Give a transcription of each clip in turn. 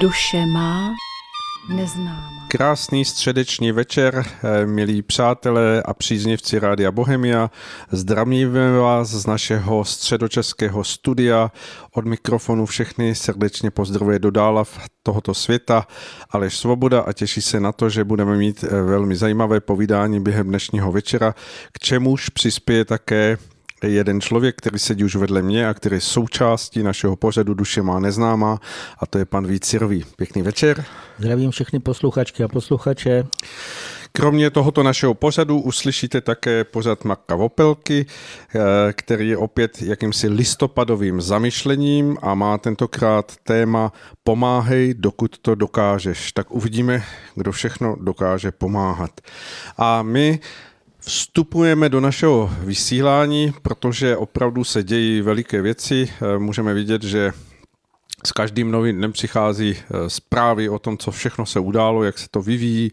Duše má neznámá. Krásný středeční večer, eh, milí přátelé a příznivci Rádia Bohemia. Zdravíme vás z našeho středočeského studia. Od mikrofonu všechny srdečně pozdravuje do dálav tohoto světa Aleš Svoboda a těší se na to, že budeme mít eh, velmi zajímavé povídání během dnešního večera, k čemuž přispěje také jeden člověk, který sedí už vedle mě a který je součástí našeho pořadu Duše má neznámá a to je pan Vícirový. Pěkný večer. Zdravím všechny posluchačky a posluchače. Kromě tohoto našeho pořadu uslyšíte také pořad Marka Vopelky, eh, který je opět jakýmsi listopadovým zamyšlením a má tentokrát téma Pomáhej, dokud to dokážeš. Tak uvidíme, kdo všechno dokáže pomáhat. A my Vstupujeme do našeho vysílání, protože opravdu se dějí veliké věci. Eh, můžeme vidět, že s každým novým dnem přichází eh, zprávy o tom, co všechno se událo, jak se to vyvíjí.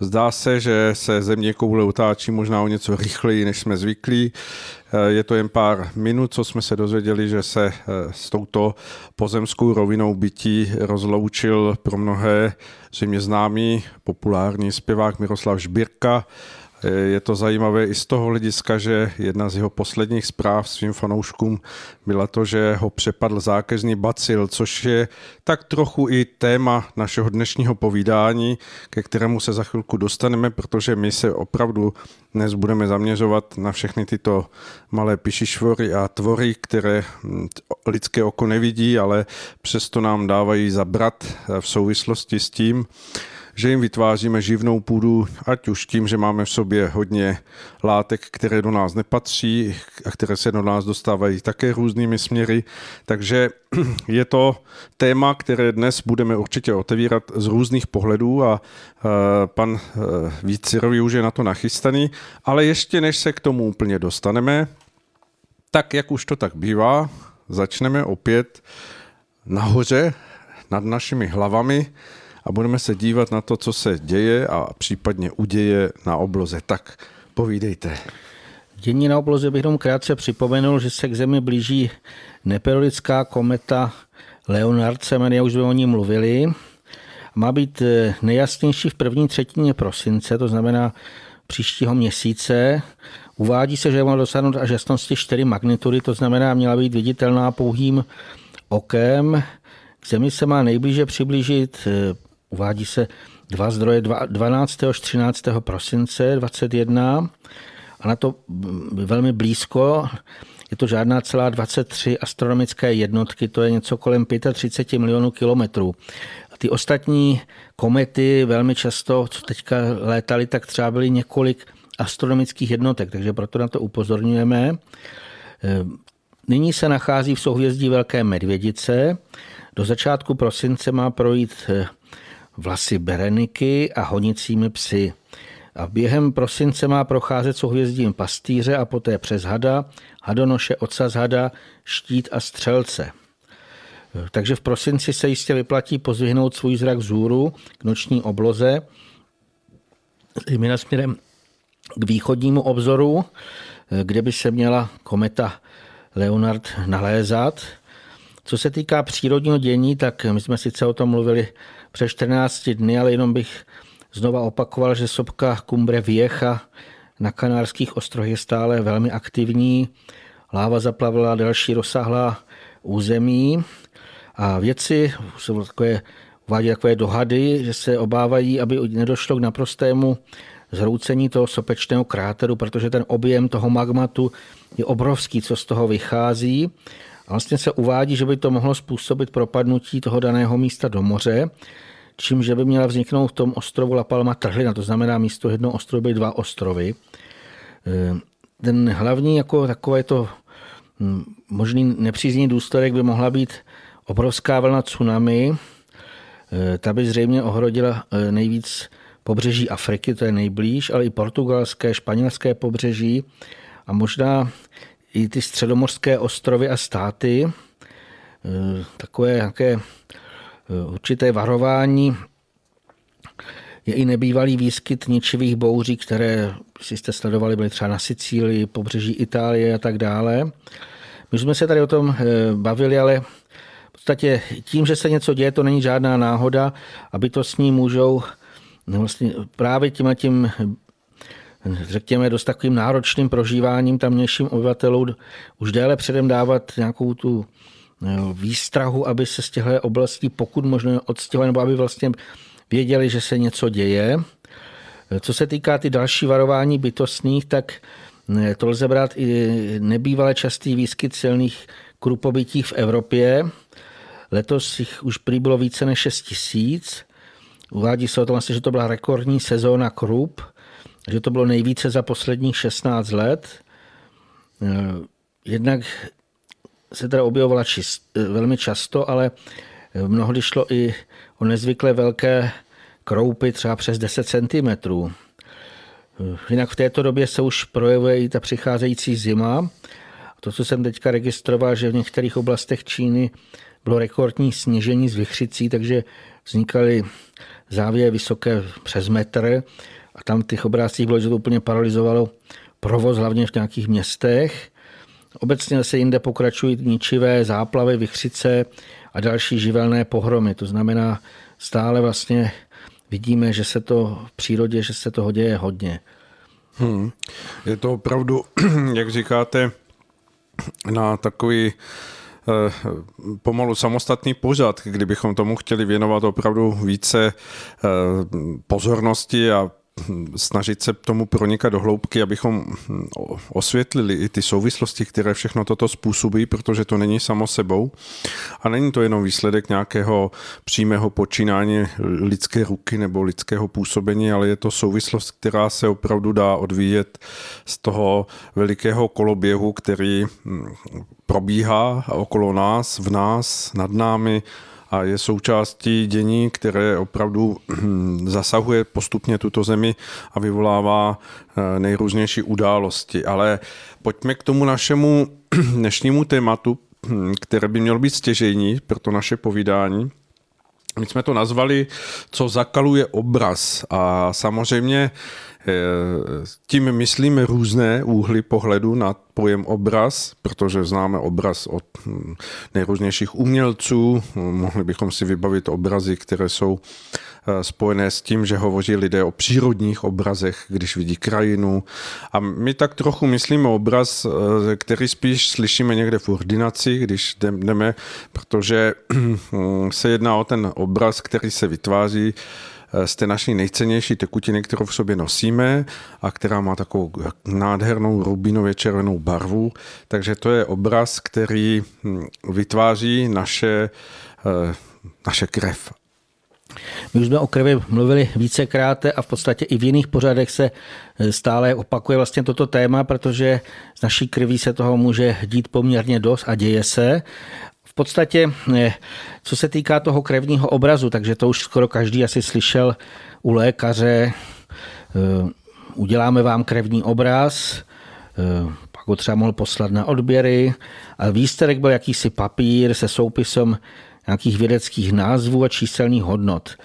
Zdá se, že se země koule utáčí možná o něco rychleji, než jsme zvyklí. Eh, je to jen pár minut, co jsme se dozvěděli, že se s touto pozemskou rovinou bytí rozloučil pro mnohé zřejmě známý populární zpěvák Miroslav Žbírka, je to zajímavé i z toho hlediska, že jedna z jeho posledních zpráv svým fanouškům byla to, že ho přepadl zákeřný bacil, což je tak trochu i téma našeho dnešního povídání, ke kterému se za chvilku dostaneme, protože my se opravdu dnes budeme zaměřovat na všechny tyto malé pišišvory a tvory, které hm, lidské oko nevidí, ale přesto nám dávají zabrat v souvislosti s tím, že jim vytváříme živnou půdu, ať už tím, že máme v sobě hodně látek, které do nás nepatří a které se do nás dostávají také různými směry. Takže je to téma, které dnes budeme určitě otevírat z různých pohledů a pan Vícirový už je na to nachystaný, ale ještě než se k tomu úplně dostaneme, tak jak už to tak bývá, začneme opět nahoře nad našimi hlavami a budeme se dívat na to, co se děje a případně uděje na obloze. Tak povídejte. Dění na obloze bych jenom krátce připomenul, že se k Zemi blíží neperiodická kometa Leonard Semenya, už jsme o ní mluvili. Má být eh, nejasnější v první třetině prosince, to znamená příštího měsíce. Uvádí se, že má dosáhnout až jasnosti 4 magnitudy, to znamená, měla být viditelná pouhým okem. K Zemi se má nejblíže přiblížit eh, Uvádí se dva zdroje 12. až 13. prosince 21 a na to velmi blízko je to žádná celá 23 astronomické jednotky, to je něco kolem 35 milionů kilometrů. A ty ostatní komety velmi často, co teďka létaly, tak třeba byly několik astronomických jednotek, takže proto na to upozorňujeme. Nyní se nachází v souhvězdí Velké medvědice. Do začátku prosince má projít vlasy bereniky a honicími psy. A během prosince má procházet souhvězdím pastýře a poté přes hada, hadonoše, ocas hada, štít a střelce. Takže v prosinci se jistě vyplatí pozvihnout svůj zrak vzhůru k noční obloze, zejména směrem k východnímu obzoru, kde by se měla kometa Leonard nalézat. Co se týká přírodního dění, tak my jsme sice o tom mluvili před 14 dny, ale jenom bych znova opakoval, že sopka Cumbre Vieja na Kanárských ostrovech je stále velmi aktivní. Láva zaplavila další rozsáhlá území a věci jsou takové, uvádí takové dohady, že se obávají, aby nedošlo k naprostému zhroucení toho sopečného kráteru, protože ten objem toho magmatu je obrovský, co z toho vychází. A vlastně se uvádí, že by to mohlo způsobit propadnutí toho daného místa do moře, čím že by měla vzniknout v tom ostrovu La Palma trhlina, to znamená místo jednoho ostrova by dva ostrovy. E, ten hlavní jako takové to hm, možný nepřízný důsledek by mohla být obrovská vlna tsunami. E, ta by zřejmě ohrodila e, nejvíc pobřeží Afriky, to je nejblíž, ale i portugalské, španělské pobřeží a možná i ty středomorské ostrovy a státy, takové nějaké určité varování je i nebývalý výskyt ničivých bouří, které, si jste sledovali, byly třeba na Sicílii, pobřeží Itálie a tak dále. My jsme se tady o tom eh, bavili, ale podstatě tím, že se něco děje, to není žádná náhoda a bytostní můžou no vlastně právě tím a tím řekněme, dost takovým náročným prožíváním tamnějším obyvatelům už déle předem dávat nějakou tu výstrahu, aby se z těchto oblastí pokud možno odstěhovali, nebo aby vlastně věděli, že se něco děje. Co se týká ty další varování bytostných, tak to lze brát i nebývalé častý výskyt silných krupobytí v Evropě. Letos jich už prý bylo více než 6 tisíc. Uvádí se o tom, že to byla rekordní sezóna krup, že to bylo nejvíce za posledních 16 let. Jednak se teda objevovala čist, velmi často, ale mnohdy šlo i o nezvykle velké kroupy, třeba přes 10 cm. Jinak v této době se už projevuje i ta přicházející zima. To, co jsem teďka registroval, že v některých oblastech Číny bylo rekordní sněžení z vychřicí, takže vznikaly závěje vysoké přes metr a tam v těch obrázcích bylo, že to úplně paralizovalo provoz, hlavně v nějakých městech. Obecně se jinde pokračují ničivé záplavy, vychřice a další živelné pohromy. To znamená, stále vlastně vidíme, že se to v přírodě, že se toho děje hodně. Hmm. Je to opravdu, jak říkáte, na takový eh, pomalu samostatný pořad, kdybychom tomu chtěli věnovat opravdu více eh, pozornosti a snažit se tomu pronikat do hloubky, abychom osvětlili i ty souvislosti, které všechno toto způsobí, protože to není samo sebou. A není to jenom výsledek nějakého přímého počínání lidské ruky nebo lidského působení, ale je to souvislost, která se opravdu dá odvíjet z toho velikého koloběhu, který hm, probíhá okolo nás, v nás, nad námi, a je součástí dění, které opravdu hm, zasahuje postupně tuto zemi a vyvolává eh, nejrůznější události. Ale pojďme k tomu našemu dnešnímu tématu, hm, které by mělo být stěžení pro to naše povídání. My jsme to nazvali, co zakaluje obraz. A samozřejmě tím myslíme různé úhly pohledu na pojem obraz, protože známe obraz od hm, nejrůznějších umělců. Mohli bychom si vybavit obrazy, které jsou eh, spojené s tím, že hovoří lidé o přírodních obrazech, když vidí krajinu. A my tak trochu myslíme obraz, eh, který spíš slyšíme někde v ordinaci, když jdeme, protože hm, se jedná o ten obraz, který se vytváří z té naší nejcennější tekutiny, kterou v sobě nosíme a která má takovou nádhernou rubinově červenou barvu. Takže to je obraz, který hm, vytváří naše, eh, naše krev. My už jsme o krvi mluvili vícekrát a v podstatě i v jiných pořadech se eh, stále opakuje vlastně toto téma, protože z naší krví se toho může dít poměrně dost a děje se podstatě, eh, co se týká toho krevního obrazu, takže to už skoro každý asi slyšel u lékaře, eh, uděláme vám krevní obraz, eh, pak ho třeba mohl poslat na odběry, a výsterek byl jakýsi papír se soupisem nějakých vědeckých názvů a číselných hodnot.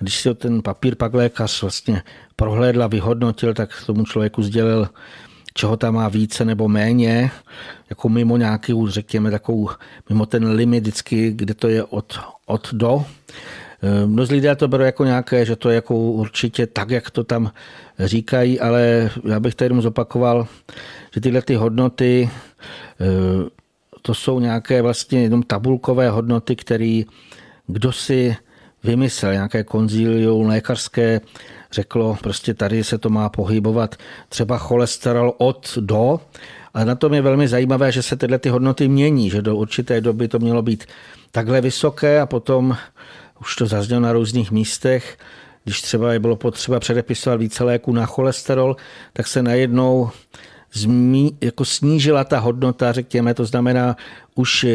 Když si ten papír pak lékař vlastně prohlédl a vyhodnotil, tak tomu člověku sdělil, čeho tam má více nebo méně, jako mimo nějaký, řekněme, takovou, mimo ten limit vždycky, kde to je od, od do. Eh, mnozí lidé to berou jako nějaké, že to je jako určitě tak, jak to tam říkají, ale já bych tady jenom zopakoval, že tyhle ty hodnoty, eh, to jsou nějaké vlastně jenom tabulkové hodnoty, které kdo si vymyslel, nějaké konzílium lékařské řeklo, prostě tady se to má pohybovat třeba cholesterol od do, ale na tom je velmi zajímavé, že se tyhle ty hodnoty mění, že do určité doby to mělo být takhle vysoké a potom už to zaznělo na různých místech, když třeba je bylo potřeba předepisovat více léků na cholesterol, tak se najednou zmí, jako snížila ta hodnota, řekněme, to znamená už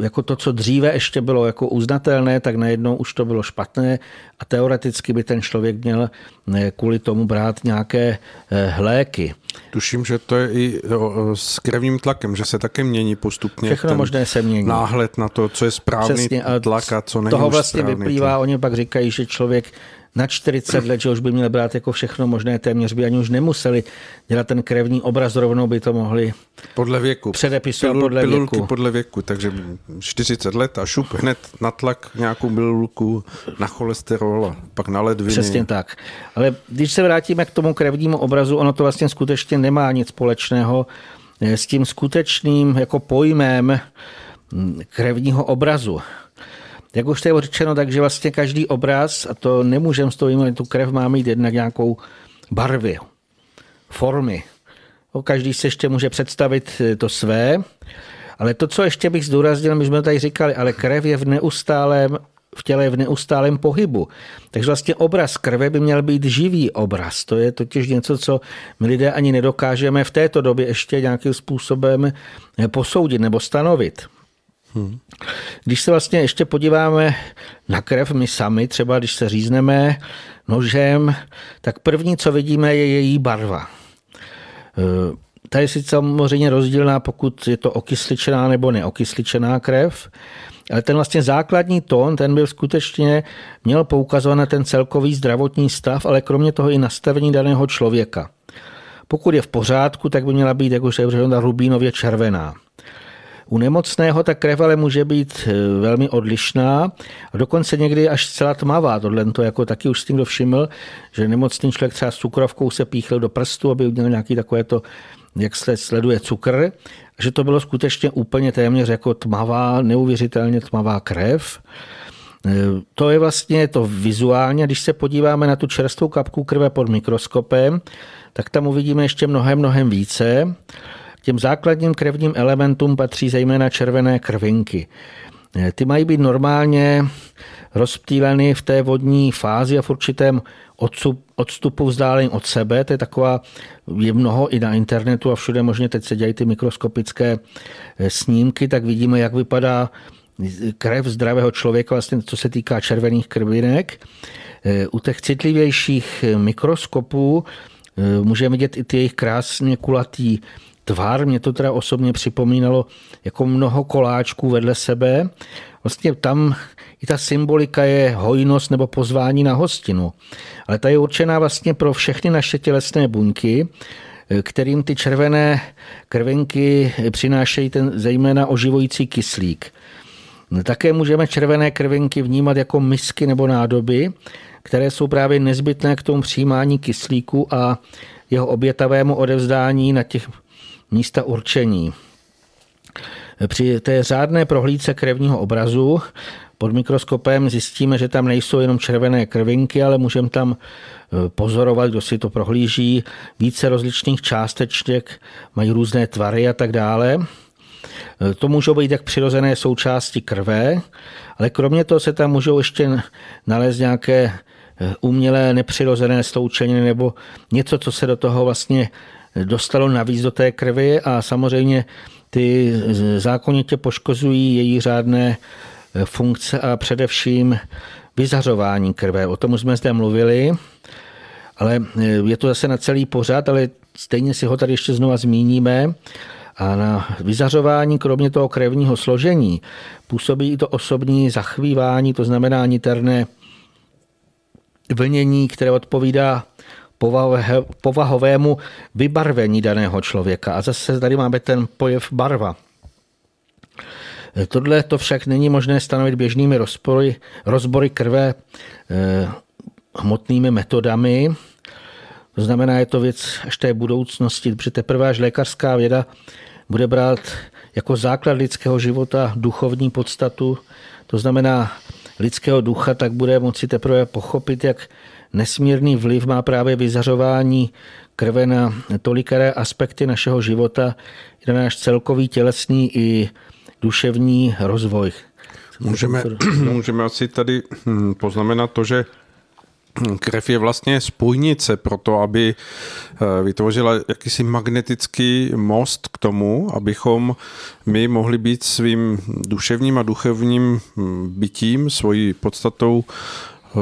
jako to, co dříve ještě bylo jako uznatelné, tak najednou už to bylo špatné a teoreticky by ten člověk měl kvůli tomu brát nějaké eh, léky. Tuším, že to je i s krevním tlakem, že se také mění postupně. Všechno možné se mění. Náhled na to, co je správný Přesně, tlak a co není Toho vlastně vyplývá, tlak. oni pak říkají, že člověk na 40 let, že už by měli brát jako všechno možné, téměř by ani už nemuseli dělat ten krevní obraz, rovnou by to mohli podle věku. předepisovat Pilul, podle pilulky věku. podle věku, takže 40 let a šup hned na tlak nějakou pilulku, na cholesterol a pak na ledviny. Přesně tak. Ale když se vrátíme k tomu krevnímu obrazu, ono to vlastně skutečně nemá nic společného s tím skutečným jako pojmem hm, krevního obrazu. Jak už je řečeno, takže vlastně každý obraz, a to nemůžeme z toho tu krev má mít jednak nějakou barvy, formy. Každý se ještě může představit eh, to své, ale to, co ještě bych zdůraznil, my jsme tady říkali, ale krev je v neustálém v těle je v neustálém pohybu. Takže vlastně obraz krve by měl být živý obraz. To je totiž něco, co my lidé ani nedokážeme v této době ještě nějakým způsobem posoudit nebo stanovit. Hmm. Když se vlastně ještě podíváme na krev my sami, třeba když se řízneme nožem, tak první, co vidíme, je její barva. E, ta je sice samozřejmě rozdílná, pokud je to okysličená nebo neokysličená krev, ale ten vlastně základní tón, ten byl skutečně, měl poukazovat na ten celkový zdravotní stav, ale kromě toho i nastavení daného člověka. Pokud je v pořádku, tak by měla být, jak už je rubínově červená. U nemocného ta krev ale může být e, velmi odlišná a dokonce někdy až zcela tmavá. Tohle to jako taky už s tím všiml, že nemocný člověk třeba s cukrovkou se píchl do prstu, aby udělal nějaký takové to, jak se sleduje cukr, že to bylo skutečně úplně téměř jako tmavá, neuvěřitelně tmavá krev. E, to je vlastně to vizuálně, když se podíváme na tu čerstvou kapku krve pod mikroskopem, tak tam uvidíme ještě mnohem, mnohem více těm základním krevním elementům patří zejména červené krvinky. Ty mají být normálně rozptýleny v té vodní fázi a v určitém odstupu vzdálení od sebe. To je taková, je mnoho i na internetu a všude možně teď se dělají ty mikroskopické eh, snímky, tak vidíme, jak vypadá krev zdravého člověka, vlastně co se týká červených krvinek. Eh, u těch citlivějších mikroskopů eh, můžeme vidět i ty jejich krásně kulatý tvar. Mě to teda osobně připomínalo jako mnoho koláčků vedle sebe. Vlastně tam i ta symbolika je hojnost nebo pozvání na hostinu. Ale ta je určená vlastně pro všechny naše tělesné buňky, kterým ty červené krvinky přinášejí ten zejména oživující kyslík. Také můžeme červené krvinky vnímat jako misky nebo nádoby, které jsou právě nezbytné k tomu přijímání kyslíku a jeho obětavému odevzdání na těch místa určení. Při té řádné prohlídce krevního obrazu pod mikroskopem zjistíme, že tam nejsou jenom červené krvinky, ale můžeme tam e, pozorovat, kdo si to prohlíží, více rozličných částeček, mají různé tvary a tak dále. E, to můžou být jak přirozené součásti krve, ale kromě toho se tam můžou ještě nalézt nějaké e, umělé nepřirozené sloučeniny nebo něco, co se do toho vlastně dostalo navíc do té krve a samozřejmě ty zákonitě poškozují její řádné eh, funkce a především vyzařování krve. O tom už jsme zde mluvili, ale eh, je to zase na celý pořad, ale stejně si ho tady ještě znova zmíníme. A na vyzařování, kromě toho krevního složení, působí i to osobní zachvívání, to znamená niterné vlnění, které odpovídá povahovému vybarvení daného člověka. A zase tady máme ten pojev barva. Tohle to však není možné stanovit běžnými rozpory, rozbory krve eh, hmotnými metodami. To znamená, je to věc až té budoucnosti, protože teprve až lékařská věda bude brát jako základ lidského života duchovní podstatu, to znamená lidského ducha, tak bude moci teprve pochopit, jak nesmírný vliv má právě vyzařování krve na tolikaré aspekty našeho života, na náš celkový tělesný i duševní rozvoj. Můžeme, můžeme asi tady hm, poznamenat to, že krev je vlastně spojnice pro to, aby eh, vytvořila jakýsi magnetický most k tomu, abychom my mohli být svým duševním a duchovním hm, bytím, svojí podstatou eh,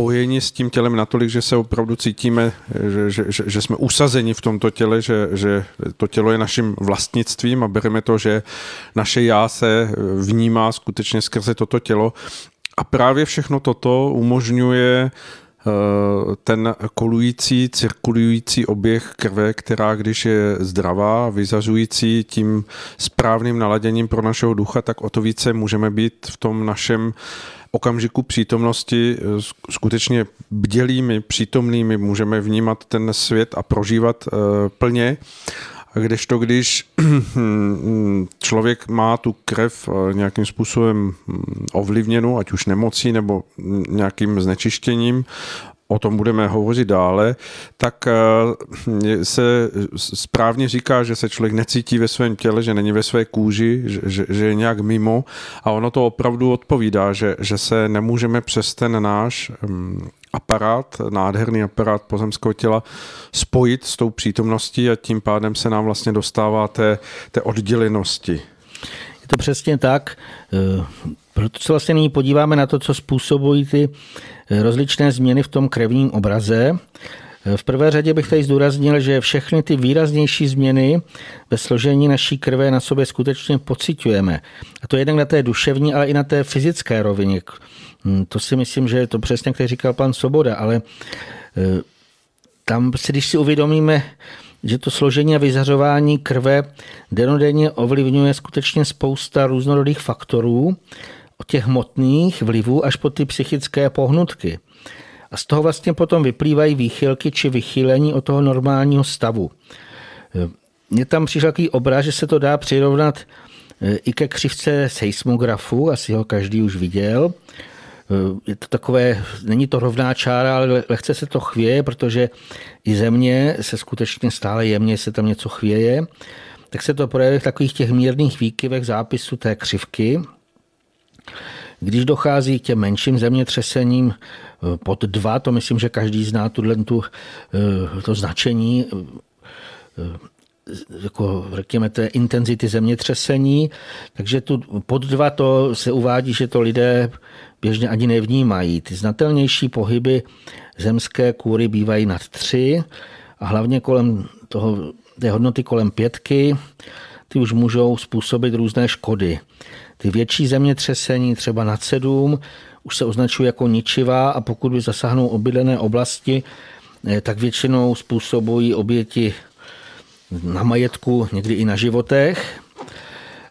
spojeni s tím tělem natolik, že se opravdu cítíme, že, že, že, že jsme usazeni v tomto těle, že, že to tělo je naším vlastnictvím a bereme to, že naše já se vnímá skutečně skrze toto tělo. A právě všechno toto umožňuje ten kolující, cirkulující oběh krve, která když je zdravá, vyzařující tím správným naladěním pro našeho ducha, tak o to více můžeme být v tom našem okamžiku přítomnosti. Eh, skutečně bdělými, přítomnými, můžeme vnímat ten svět a prožívat eh, plně. Kdežto, když člověk má tu krev eh, nějakým způsobem hm, ovlivněnou, ať už nemocí nebo nějakým znečištěním, o tom budeme hovořit dále, tak eh, se správně říká, že se člověk necítí ve svém těle, že není ve své kůži, že, že je nějak mimo a ono to opravdu odpovídá, že, že se nemůžeme přes ten náš hm, aparát, nádherný aparát pozemského těla spojit s tou přítomností a tím pádem se nám vlastně dostává té, té oddělenosti. Je to přesně tak. Eh, proto se vlastně nyní podíváme na to, co způsobují ty rozličné změny v tom krevním obraze. V prvé řadě bych tady zdůraznil, že všechny ty výraznější změny ve složení naší krve na sobě skutečně pocitujeme. A to jednak na té duševní, ale i na té fyzické rovině. Hm, to si myslím, že je to přesně, jak říkal pan Soboda, ale eh, tam si, když si uvědomíme, že to složení a vyzařování krve denodenně ovlivňuje skutečně spousta různorodých faktorů, od těch hmotných vlivů až po ty psychické pohnutky. A z toho vlastně potom vyplývají výchylky či vychýlení od toho normálního stavu. Mně tam přišel takový obraz, že se to dá přirovnat eh, i ke křivce seismografu, asi ho každý už viděl. Eh, je to takové, není to rovná čára, ale lehce se to chvěje, protože i země se skutečně stále jemně se tam něco chvěje, tak se to projeví v takových těch mírných výkyvech zápisu té křivky. Když dochází k těm menším zemětřesením eh, pod dva, to myslím, že každý zná tuhle tu, eh, to značení, jako řekněme té intenzity zemětřesení, takže tu pod dva to se uvádí, že to lidé běžně ani nevnímají. Ty znatelnější pohyby zemské kůry bývají nad tři a hlavně kolem toho, té hodnoty kolem pětky, ty už můžou způsobit různé škody. Ty větší zemětřesení, třeba nad sedm, už se označují jako ničivá a pokud by zasáhnou obydlené oblasti, eh, tak většinou způsobují oběti na majetku, někdy i na životech.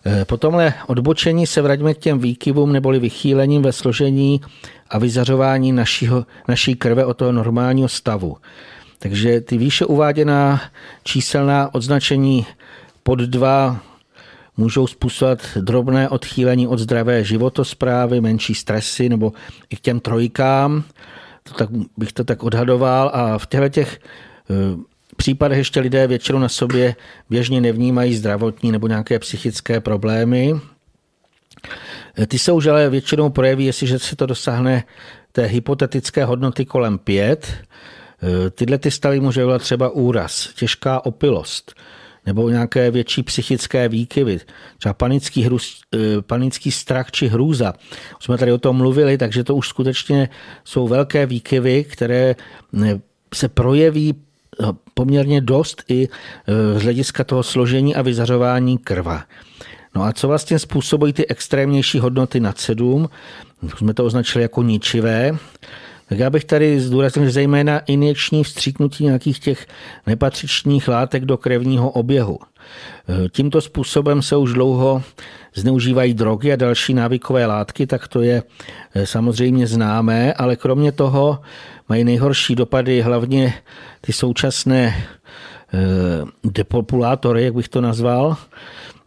Eh, po tomhle odbočení se vraťme k těm výkyvům neboli vychýlením ve složení a vyzařování našího, naší krve od toho normálního stavu. Takže ty výše uváděná číselná označení pod dva můžou způsobovat drobné odchýlení od zdravé životosprávy, menší stresy nebo i k těm trojkám. To tak, bych to tak odhadoval a v těchto těch eh, případech ještě lidé většinou na sobě běžně nevnímají zdravotní nebo nějaké psychické problémy. Ty se už ale většinou projeví, jestliže se to dosáhne té hypotetické hodnoty kolem 5. Tyhle ty stavy může vyvolat třeba úraz, těžká opilost, nebo nějaké větší psychické výkyvy, třeba panický, hruz, panický strach či hrůza. Už jsme tady o tom mluvili, takže to už skutečně jsou velké výkyvy, které se projeví poměrně dost i z hlediska toho složení a vyzařování krva. No a co vlastně způsobují ty extrémnější hodnoty nad 7? Jsme to označili jako ničivé. Tak já bych tady zdůraznil, zejména injekční vstříknutí nějakých těch nepatřičných látek do krevního oběhu. E, tímto způsobem se už dlouho zneužívají drogy a další návykové látky, tak to je e, samozřejmě známé, ale kromě toho mají nejhorší dopady hlavně ty současné eh, depopulátory, jak bych to nazval.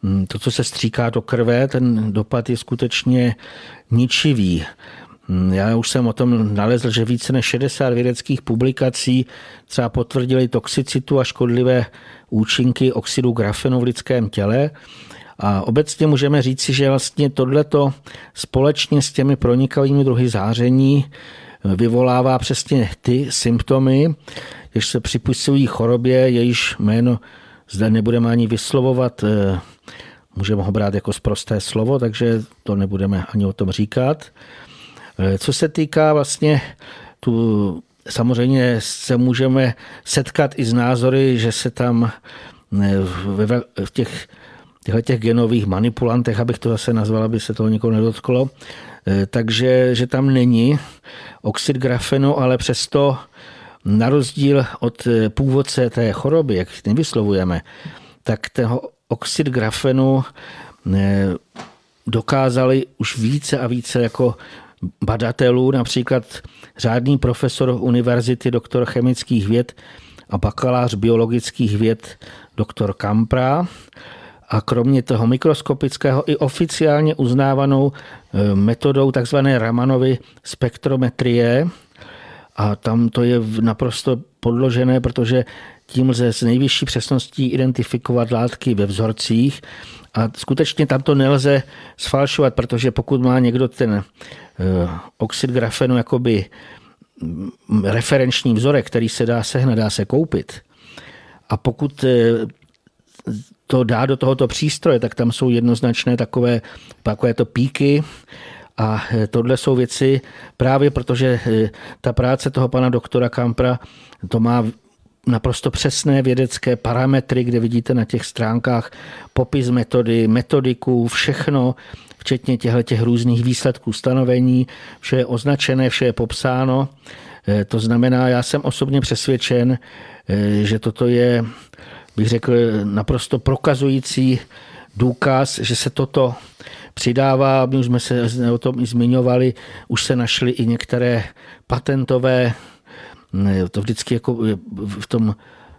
Mm, to, co se stříká do krve, ten dopad je skutečně ničivý. Mm, já už jsem o tom nalezl, že více než 60 vědeckých publikací třeba potvrdili toxicitu a škodlivé účinky oxidu grafenu v lidském těle. A obecně můžeme říci, že vlastně tohleto společně s těmi pronikavými druhy záření vyvolává přesně ty symptomy, jež se připisují chorobě, jejíž jméno zde nebudeme ani vyslovovat, eh, můžeme ho brát jako zprosté slovo, takže to nebudeme ani o tom říkat. Eh, co se týká vlastně tu samozřejmě se můžeme setkat i s názory, že se tam eh, v těch těchto těch genových manipulantech, abych to zase nazval, aby se toho nikoho nedotklo. Takže že tam není oxid grafenu, ale přesto na rozdíl od původce té choroby, jak nevyslovujeme, tak ten oxid grafenu dokázali už více a více jako badatelů, například řádný profesor univerzity, doktor chemických věd a bakalář biologických věd, doktor Kampra. A kromě toho mikroskopického i oficiálně uznávanou e, metodou tzv. Ramanovy spektrometrie. A tam to je naprosto podložené, protože tím lze s nejvyšší přesností identifikovat látky ve vzorcích. A skutečně tam to nelze sfalšovat, protože pokud má někdo ten eh, oxid grafenu jakoby mm, referenční vzorek, který se dá sehnat, dá se koupit, a pokud eh, to dá do tohoto přístroje, tak tam jsou jednoznačné takové, takové to píky, a eh, tohle jsou věci právě protože ta práce toho pana doktora Kampra to má naprosto přesné vědecké parametry, kde vidíte na těch stránkách popis metody, metodiku, všechno, včetně těchto těch různých výsledků stanovení, vše je označené, vše je popsáno. Eh, to znamená, já jsem osobně přesvědčen, eh, že toto je, bych řekl, naprosto prokazující důkaz, že se toto přidává, my už jsme se o tom i zmiňovali, už se našly i některé patentové to vždycky jako v tom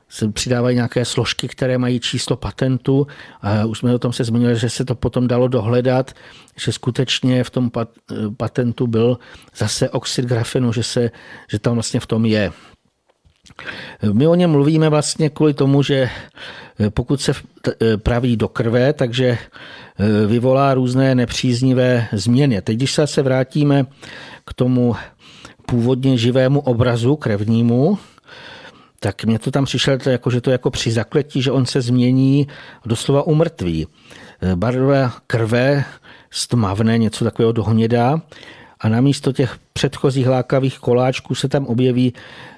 se přidávají nějaké složky, které mají číslo patentu. A už jsme o tom se zmínili, že se to potom dalo dohledat, že skutečně v tom patentu byl zase oxid grafenu, že, se, že tam vlastně v tom je. My o něm mluvíme vlastně kvůli tomu, že pokud se praví do krve, takže vyvolá různé nepříznivé změny. Teď, když se vrátíme k tomu původně živému obrazu krevnímu, tak mě to tam přišlo, jako, že to jako při zakletí, že on se změní doslova umrtví. Barva krve stmavne, něco takového dohnědá a namísto těch předchozích lákavých koláčků se tam objeví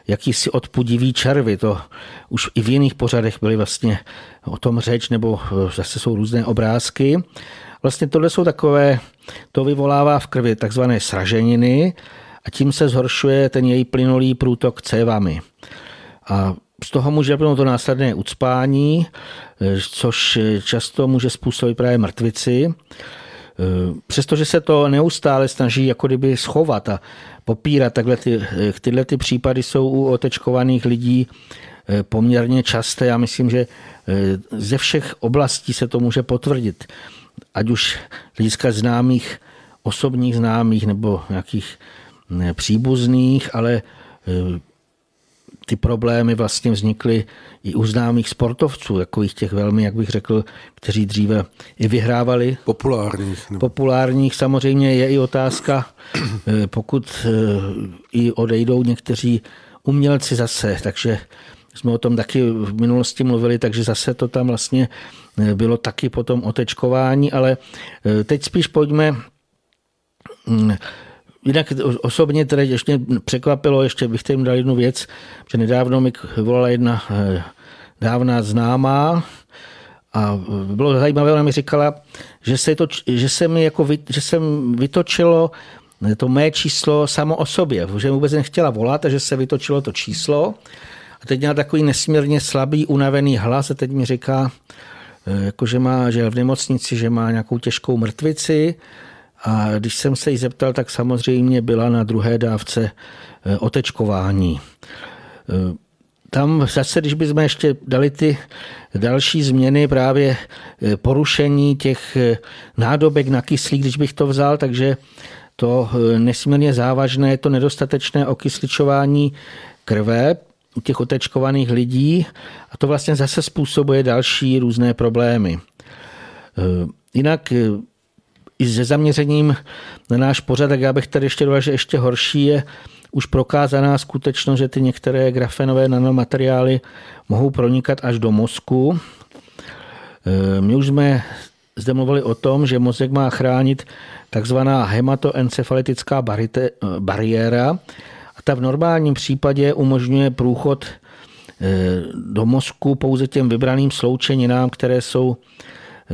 jakýsi odpudivý červy. To už i v jiných pořadech byly vlastně o tom řeč, nebo zase jsou různé obrázky. Vlastně tohle jsou takové, to vyvolává v krvi takzvané sraženiny a tím se zhoršuje ten její plynulý průtok cévami. A z toho může být to následné ucpání, eh, což často může způsobit právě mrtvici. Eh, přestože se to neustále snaží jako kdyby schovat a popírat, takhle ty, eh, tyhle ty případy jsou u otečkovaných lidí poměrně časté. Já myslím, že ze všech oblastí se to může potvrdit. Ať už hlediska známých, osobních známých nebo nějakých příbuzných, ale e, ty problémy vlastně vznikly i u známých sportovců, takových těch velmi, jak bych řekl, kteří dříve i vyhrávali. Populárních. Nebo... Populárních samozřejmě je i otázka, e, pokud e, i odejdou někteří umělci zase, takže jsme o tom taky v minulosti mluvili, takže zase to tam vlastně bylo taky potom otečkování, ale teď spíš pojďme Jinak osobně tedy ještě překvapilo, ještě bych tím dal jednu věc, že nedávno mi volala jedna eh, dávná známá a bylo zajímavé, ona mi říkala, že, se to, že, se mi jako, že jsem vytočilo to mé číslo samo o sobě, že vůbec nechtěla volat a že se vytočilo to číslo. A teď měla takový nesmírně slabý, unavený hlas a teď mi říká, eh, jako že má, že v nemocnici, že má nějakou těžkou mrtvici a když jsem se jí zeptal, tak samozřejmě byla na druhé dávce e, otečkování. E, tam zase, když bychom ještě dali ty další změny, právě e, porušení těch nádobek na kyslík, když bych to vzal, takže to nesmírně závažné, to nedostatečné okysličování krve u těch otečkovaných lidí a to vlastně zase způsobuje další různé problémy. Jinak i se zaměřením na náš pořad, tak já bych tady ještě dodal, že ještě horší je už prokázaná skutečnost, že ty některé grafenové nanomateriály mohou pronikat až do mozku. E, my už jsme zde mluvili o tom, že mozek má chránit takzvaná hematoencefalitická bariéra a ta v normálním případě umožňuje průchod e, do mozku pouze těm vybraným sloučeninám, které jsou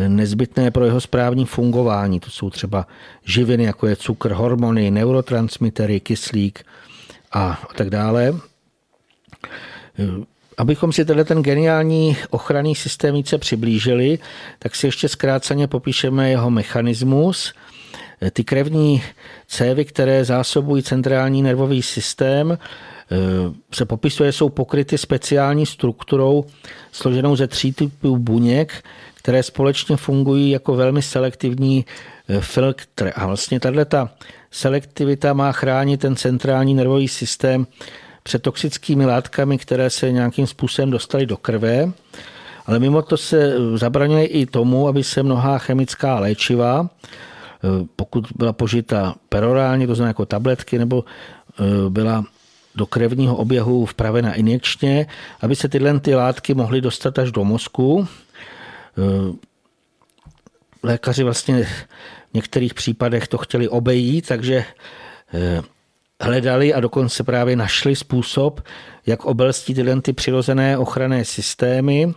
nezbytné pro jeho správní fungování. To jsou třeba živiny, jako je cukr, hormony, neurotransmitery, kyslík a tak dále. Abychom si tenhle ten geniální ochranný systém více přiblížili, tak si ještě zkráceně popíšeme jeho mechanismus. Ty krevní cévy, které zásobují centrální nervový systém, se popisuje, jsou pokryty speciální strukturou složenou ze tří typů buněk, které společně fungují jako velmi selektivní eh, filtr. A vlastně tato selektivita má chránit ten centrální nervový systém před toxickými látkami, které se nějakým způsobem dostaly do krve. Ale mimo to se zabraňuje i tomu, aby se mnohá chemická léčiva, eh, pokud byla požita perorálně, to znamená jako tabletky, nebo eh, byla do krevního oběhu vpravena injekčně, aby se tyhle ty látky mohly dostat až do mozku. Eh, lékaři vlastně v některých případech to chtěli obejít, takže eh, hledali a dokonce právě našli způsob, jak obelstít tyhle ty přirozené ochranné systémy.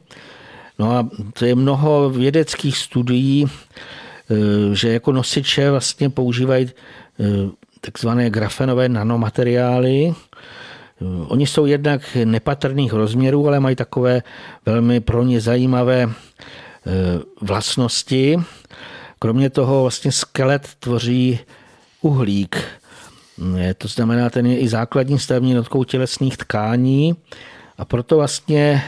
No a to je mnoho vědeckých studií, eh, že jako nosiče vlastně používají takzvané grafenové nanomateriály. Oni jsou jednak nepatrných rozměrů, ale mají takové velmi pro ně zajímavé Eh, vlastnosti. Kromě toho vlastně skelet tvoří uhlík. To znamená, ten je i základní stavební jednotkou tělesných tkání a proto vlastně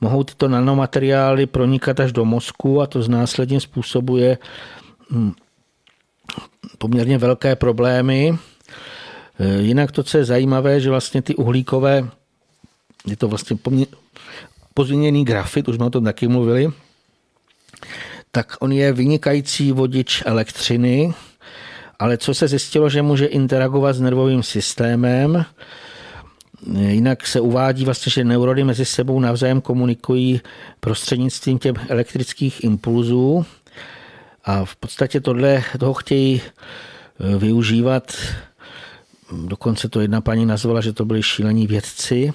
mohou tyto nanomateriály pronikat až do mozku a to následně způsobuje hm, poměrně velké problémy. Eh, jinak to, co je zajímavé, že vlastně ty uhlíkové, je to vlastně pozměněný grafit, už jsme o tom taky mluvili, tak on je vynikající vodič elektřiny, ale co se zjistilo, že může interagovat s nervovým systémem, Jinak se uvádí vlastně, že neurony mezi sebou navzájem komunikují prostřednictvím těch elektrických impulzů a v podstatě tohle toho chtějí eh, využívat. Dokonce to jedna paní nazvala, že to byli šílení vědci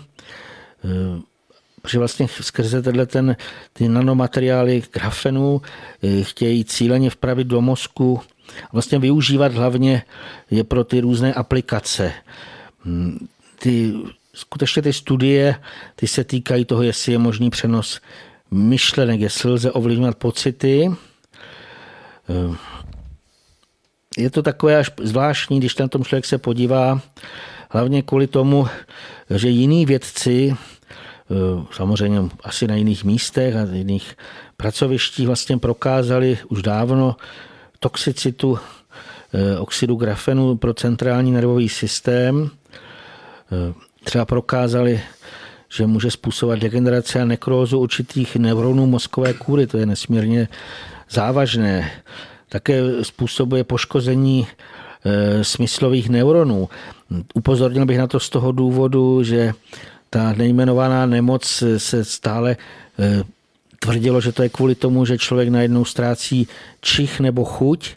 eh, protože vlastně skrze tenhle ten, ty nanomateriály grafenu eh, chtějí cíleně vpravit do mozku vlastně využívat hlavně je pro ty různé aplikace. Hmm, ty, skutečně ty studie, ty se týkají toho, jestli je možný přenos myšlenek, jestli lze ovlivňovat pocity. Eh, je to takové až zvláštní, když ten tom člověk se podívá, hlavně kvůli tomu, že jiní vědci Eh, samozřejmě asi na jiných místech a jiných pracovištích vlastně prokázali už dávno toxicitu eh, oxidu grafenu pro centrální nervový systém. Třeba prokázali, že může způsobovat degeneraci a nekrózu určitých neuronů mozkové kůry. To je nesmírně závažné. Také způsobuje poškození smyslových neuronů. Upozornil bych na to z toho důvodu, že ta nejmenovaná nemoc se stále eh, tvrdilo, že to je kvůli tomu, že člověk najednou ztrácí čich nebo chuť,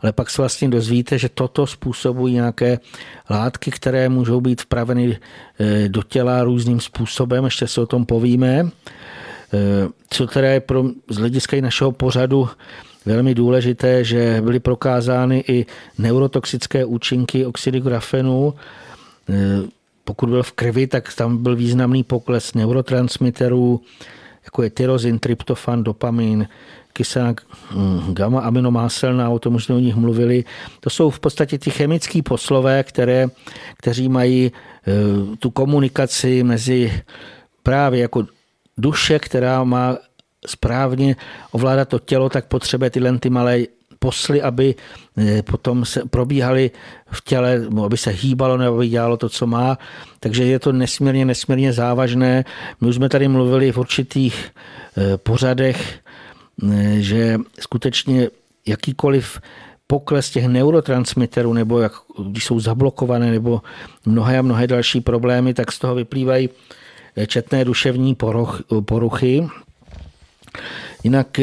ale pak se vlastně dozvíte, že toto způsobují nějaké látky, které můžou být vpraveny eh, do těla různým způsobem, ještě se o tom povíme. Eh, co teda je pro, z hlediska našeho pořadu velmi důležité, že byly prokázány i neurotoxické účinky oxidy grafenu, pokud byl v krvi, tak tam byl významný pokles neurotransmiterů, jako je tyrozin, tryptofan, dopamin, kyselá hm, gamma aminomáselná, o tom už jsme o nich mluvili. To jsou v podstatě ty chemické poslové, které, kteří mají e, tu komunikaci mezi právě jako duše, která má správně ovládat to tělo, tak potřebuje tyhle ty malé posly, aby eh, potom se probíhaly v těle, aby se hýbalo nebo aby dělalo to, co má. Takže je to nesmírně, nesmírně závažné. My už jsme tady mluvili v určitých eh, pořadech, eh, že skutečně jakýkoliv pokles těch neurotransmiterů, nebo jak, když jsou zablokované, nebo mnohé a mnohé další problémy, tak z toho vyplývají četné duševní poruchy. Jinak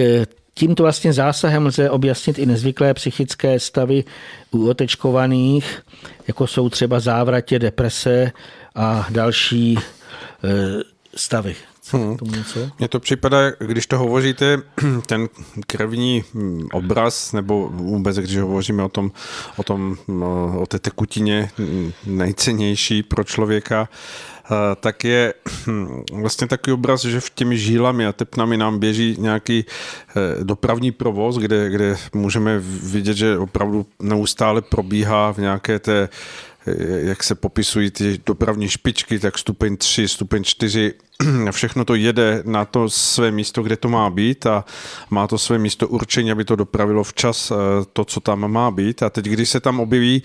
Tímto vlastně zásahem lze objasnit i nezvyklé psychické stavy u otečkovaných, jako jsou třeba závratě, deprese a další e, stavy. Hmm. Mně to připadá, když to hovoříte, ten krevní hm, obraz, nebo vůbec, když hovoříme o tom, o, tom, no, o té tekutině hm, nejcennější pro člověka, eh, tak je hm, vlastně takový obraz, že v těmi žílami a tepnami nám běží nějaký eh, dopravní provoz, kde, kde můžeme vidět, že opravdu neustále probíhá v nějaké té jak se popisují ty dopravní špičky, tak stupeň 3, stupeň 4, všechno to jede na to své místo, kde to má být a má to své místo určení, aby to dopravilo včas eh, to, co tam má být. A teď, když se tam objeví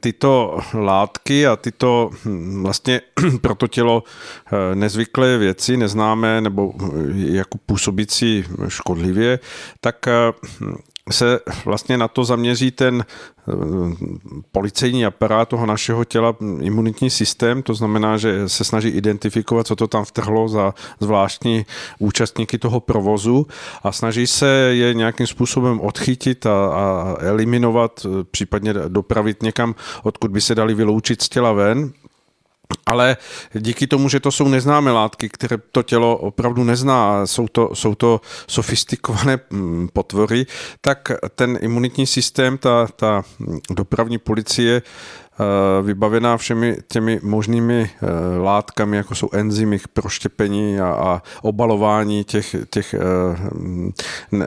tyto látky a tyto hm, vlastně pro to tělo eh, nezvyklé věci, neznámé nebo eh, jako působící škodlivě, tak se vlastně na to zaměří ten eh, policejní aparát toho našeho těla, imunitní systém, to znamená, že se snaží identifikovat, co to tam vtrhlo za zvláštní účastníky toho provozu a snaží se je nějakým způsobem odchytit a, a eliminovat, eh, případně dopravit někam, odkud by se dali vyloučit z těla ven ale díky tomu, že to jsou neznámé látky, které to tělo opravdu nezná, jsou to, jsou to sofistikované mm, potvory, tak ten imunitní systém, ta, ta dopravní policie vybavená všemi těmi možnými eh, látkami, jako jsou enzymy pro štěpení a, a obalování těch, těch eh, ne,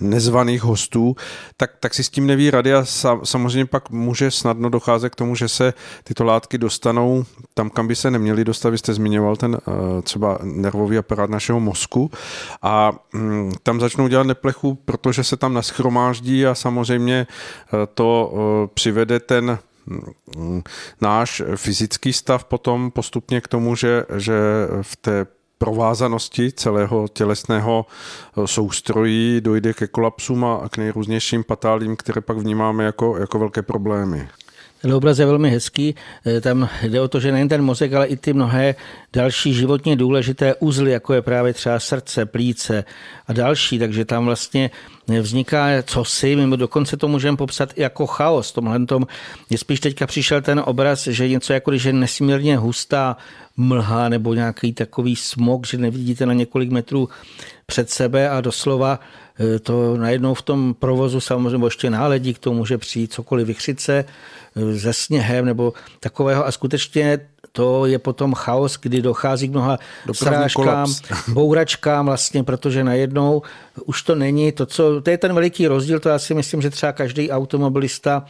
nezvaných hostů, tak, tak si s tím neví rady a samozřejmě pak může snadno docházet k tomu, že se tyto látky dostanou tam, kam by se neměly dostat. Vy jste zmiňoval ten třeba nervový aparát našeho mozku a mm, tam začnou dělat neplechu, protože se tam naschromáždí a samozřejmě to přivede ten náš fyzický stav potom postupně k tomu, že, že v té provázanosti celého tělesného soustrojí dojde ke kolapsům a k nejrůznějším patálím, které pak vnímáme jako, jako velké problémy. Ten obraz je velmi hezký. Eh, tam jde o to, že nejen ten mozek, ale i ty mnohé další životně důležité uzly, jako je právě třeba srdce, plíce a další. Takže tam vlastně vzniká cosi, my dokonce to můžeme popsat jako chaos. Tomhle tom je spíš teďka přišel ten obraz, že něco jako když je nesmírně hustá mlha nebo nějaký takový smog, že nevidíte na několik metrů před sebe a doslova eh, to najednou v tom provozu samozřejmě ještě náledí k tomu může přijít cokoliv eh, se sněhem nebo takového a skutečně to je potom chaos, kdy dochází k mnoha srážkám, bouračkám vlastně, protože najednou už to není to, co, to je ten veliký rozdíl, to já si myslím, že třeba každý automobilista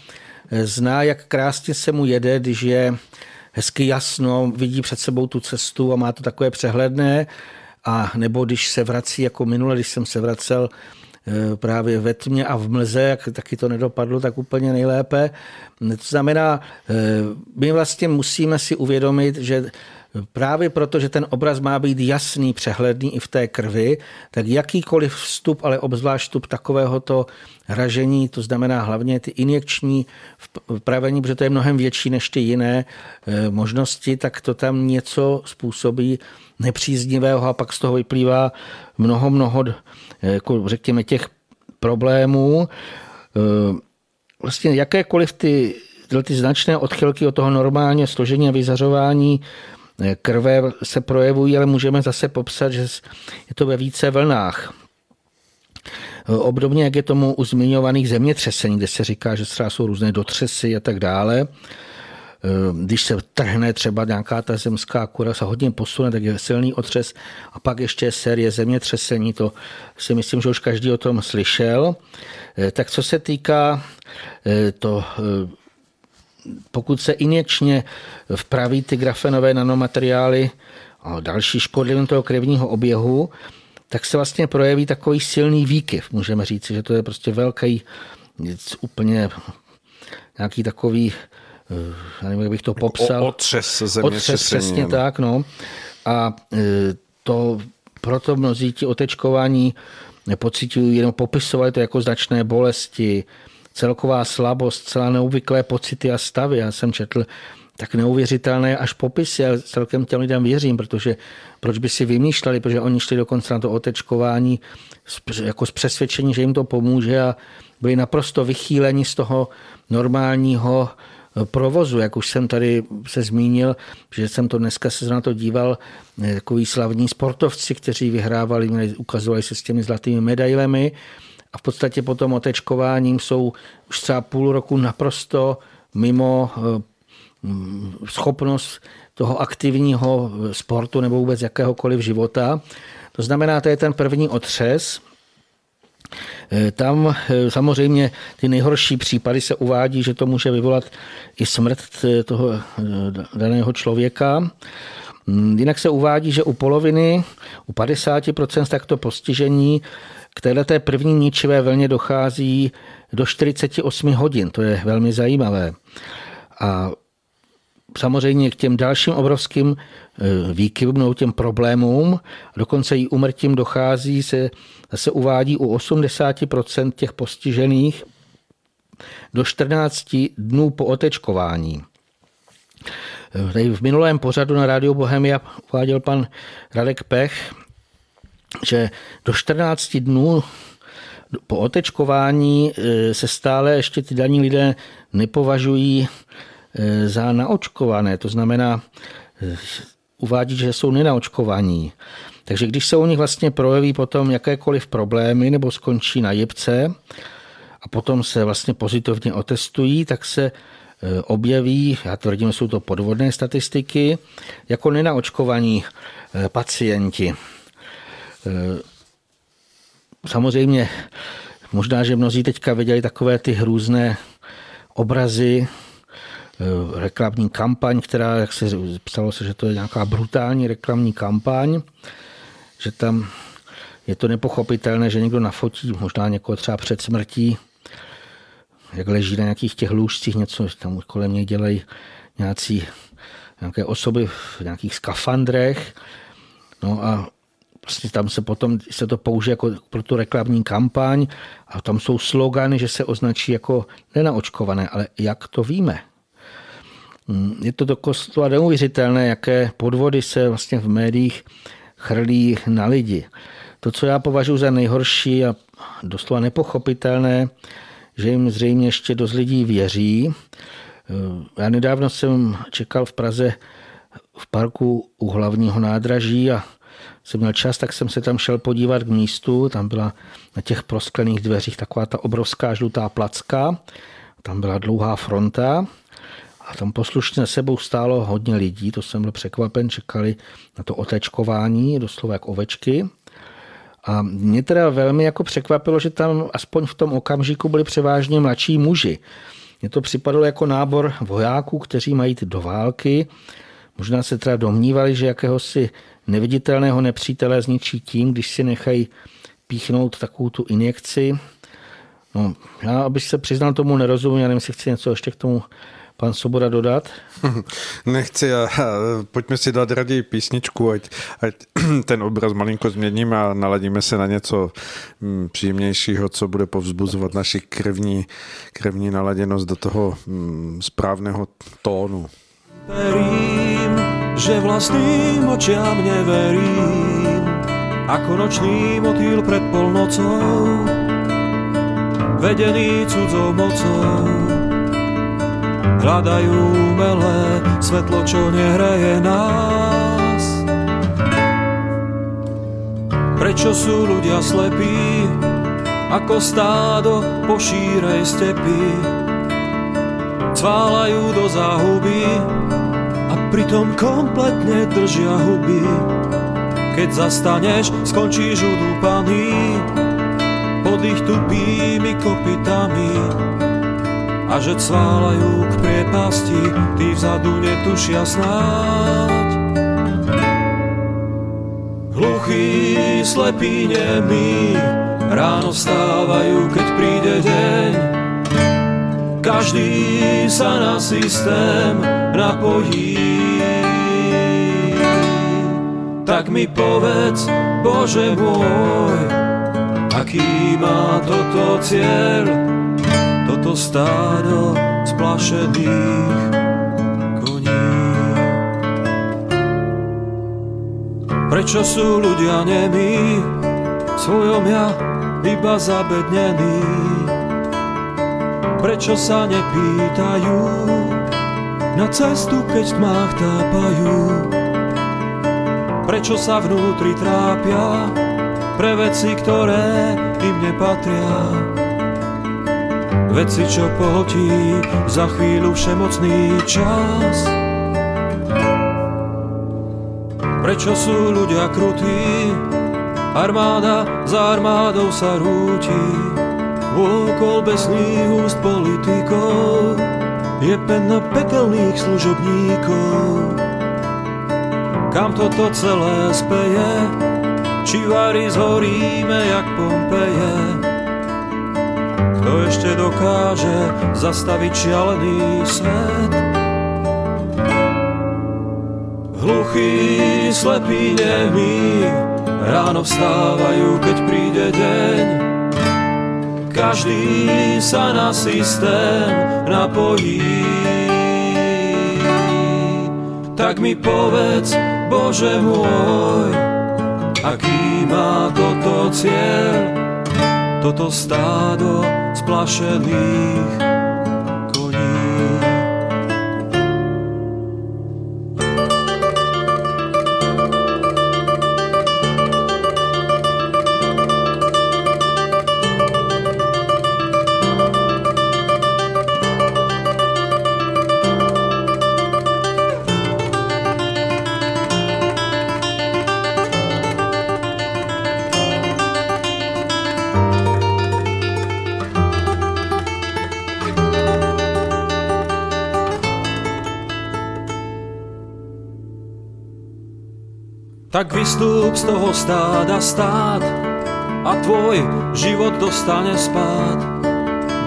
eh, zná, jak krásně se mu jede, když je hezky jasno, vidí před sebou tu cestu a má to takové přehledné, a nebo když se vrací jako minule, když jsem se vracel právě ve tmě a v mlze, jak taky to nedopadlo tak úplně nejlépe. To znamená, eh, my vlastně musíme si uvědomit, že Právě proto, že ten obraz má být jasný, přehledný i v té krvi, tak jakýkoliv vstup, ale obzvlášť vstup takovéhoto ražení, to znamená hlavně ty injekční vpravení, protože to je mnohem větší než ty jiné eh, možnosti, tak to tam něco způsobí nepříznivého a pak z toho vyplývá mnoho, mnoho, eh, jako řekněme, těch problémů. Eh, vlastně jakékoliv ty, ty značné odchylky od toho normálně složení a vyzařování krve se projevují, ale můžeme zase popsat, že je to ve více vlnách. Obdobně, jak je tomu u zmiňovaných zemětřesení, kde se říká, že třeba jsou různé dotřesy a tak dále. Když se trhne třeba nějaká ta zemská kura, se hodně posune, tak je silný otřes. A pak ještě série zemětřesení, to si myslím, že už každý o tom slyšel. Tak co se týká to pokud se injekčně vpraví ty grafenové nanomateriály a další škodlivým toho krevního oběhu, tak se vlastně projeví takový silný výkyv. Můžeme říct, že to je prostě velký, úplně nějaký takový, eh, já nevím, jak bych to popsal. O, otřes země Otřes, přesně tak, no. A eh, to proto mnozí ti otečkování pocitují, jenom popisovali to jako značné bolesti, celková slabost, celá neobvyklé pocity a stavy. Já jsem četl tak neuvěřitelné až popisy a celkem těm lidem věřím, protože proč by si vymýšleli, protože oni šli dokonce na to otečkování jako z přesvědčení, že jim to pomůže a byli naprosto vychýleni z toho normálního provozu, jak už jsem tady se zmínil, že jsem to dneska se na to díval, takový slavní sportovci, kteří vyhrávali, ukazovali se s těmi zlatými medailemi a v podstatě potom otečkováním jsou už třeba půl roku naprosto mimo schopnost toho aktivního sportu nebo vůbec jakéhokoliv života. To znamená, to je ten první otřes. E, tam e, samozřejmě ty nejhorší případy se uvádí, že to může vyvolat i smrt toho daného člověka. Mm, jinak se uvádí, že u poloviny, u 50% takto postižení k této první ničivé vlně dochází do 48 hodin. To je velmi zajímavé. A samozřejmě k těm dalším obrovským e, výkyvům těm problémům, dokonce i umrtím dochází, se zase uvádí u 80% těch postižených do 14 dnů po otečkování. E, tady v minulém pořadu na Rádiu Bohemia uváděl pan Radek Pech, že do 14 dnů po otečkování e, se stále ještě ty daní lidé nepovažují za naočkované, to znamená, e, uvádí, že jsou nenaočkovaní. Takže když se u nich vlastně projeví potom jakékoliv problémy nebo skončí na jibce a potom se vlastně pozitivně otestují, tak se e, objeví, já tvrdím, jsou to podvodné statistiky, jako nenaočkovaní pacienti. Samozřejmě, možná, že mnozí teďka viděli takové ty hrůzné obrazy reklamní kampaň, která, jak se psalo se, že to je nějaká brutální reklamní kampaň, že tam je to nepochopitelné, že někdo nafotí možná někoho třeba před smrtí, jak leží na nějakých těch lůžcích, něco tam kolem něj dělají nějací, nějaké osoby v nějakých skafandrech. No a vlastně tam se potom se to použije jako pro tu reklamní kampaň a tam jsou slogany, že se označí jako nenaočkované, ale jak to víme? Mm, je to doslova neuvěřitelné, jaké podvody se vlastně v médiích chrlí na lidi. To, co já považuji za nejhorší a doslova nepochopitelné, že jim zřejmě ještě dost lidí věří. Eh, já nedávno jsem čekal v Praze v parku u hlavního nádraží a jsem měl čas, tak jsem se tam šel podívat k místu. Tam byla na těch prosklených dveřích taková ta obrovská žlutá placka. Tam byla dlouhá fronta a tam poslušně sebou stálo hodně lidí, to jsem byl překvapen, čekali na to otečkování, doslova jak ovečky. A mě teda velmi jako překvapilo, že tam aspoň v tom okamžiku byli převážně mladší muži. Mně to připadalo jako nábor vojáků, kteří mají jít do války. Možná se teda domnívali, že jakéhosi neviditelného nepřítele zničí tím, když si nechají píchnout takovou tu injekci. No, já, abych se přiznal tomu nerozumím, já nevím, jestli chci něco ještě k tomu pan Soboda dodat? Nechci, a, pojďme si dát raději písničku, ať, ať ten obraz malinko změníme a naladíme se na něco mm, příjemnějšího, co bude povzbuzovat naši krevní, krevní naladěnost do toho mm, správného tónu. Verím, že vlastným očiam neverím, ako nočný motýl pred polnocou, vedený cudzou mocou hľadajú umelé svetlo, čo nehraje nás. Prečo sú ľudia slepí, ako stádo po šírej stepy? Cválajú do záhuby a pritom kompletne držia huby. Keď zastaneš, skončíš udúpaný pod ich tupými kopitami a že cválajú k priepasti, tí vzadu netušia snáď. Hluchý, slepí, nemí, ráno vstávajú, keď príde deň. Každý sa na systém napojí. Tak mi povedz, Bože môj, aký má toto cieľ, toto stádo splašených koní. Prečo sú ľudia nemí, svojom ja iba zabednení? Prečo sa nepýtajú, na cestu, keď v tmách tápajú. Prečo sa vnútri trápia pre veci, ktoré im nepatria. Veci, čo pohltí za chvíľu všemocný čas. Prečo sú ľudia krutí, armáda za armádou sa rúti, vôkol besných úst politikov je penna pekelných služobníkov. Kam toto celé speje, či vary zhoríme jak Pompeje. Kto ešte dokáže zastaviť šialený svet? Hluchý, slepý, nemý, ráno vstávajú, keď príde deň. Každý sa na systém napojí. Tak mi povedz, Bože môj, aký má toto cieľ, toto stádo splašených tak vystúp z toho stáda stát a tvoj život dostane spát.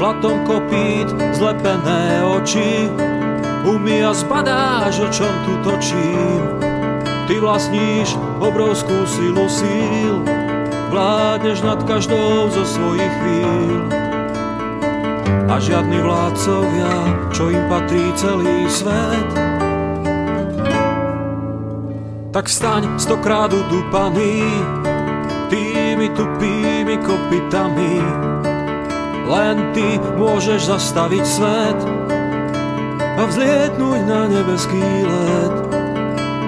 Blatom kopít zlepené oči, umy a zbadáš, o čom tu točím. Ty vlastníš obrovskú silu síl, vládneš nad každou zo svojich chvíľ. A žiadny vládcovia, čo im patrí celý svet, tak vstaň stokrát udupaný tými tupými kopitami. Len ty môžeš zastaviť svet a vzlietnúť na nebeský let.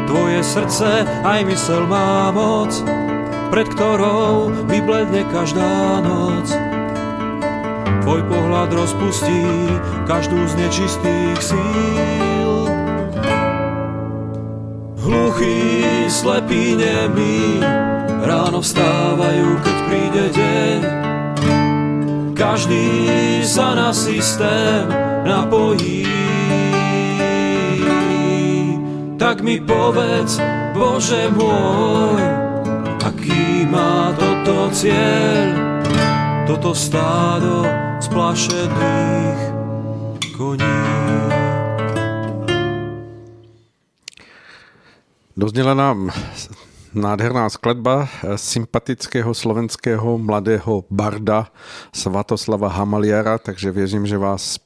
Tvoje srdce aj mysel má moc, pred ktorou vybledne každá noc. Tvoj pohľad rozpustí každú z nečistých síl. Hluchý, slepý, nemý, ráno vstávajú, keď príde deň. Každý sa na systém napojí. Tak mi povedz, Bože môj, aký má toto cieľ, toto stádo splašených koní. Dozněla nám nádherná skladba sympatického slovenského mladého barda Svatoslava Hamaliara, takže věřím, že vás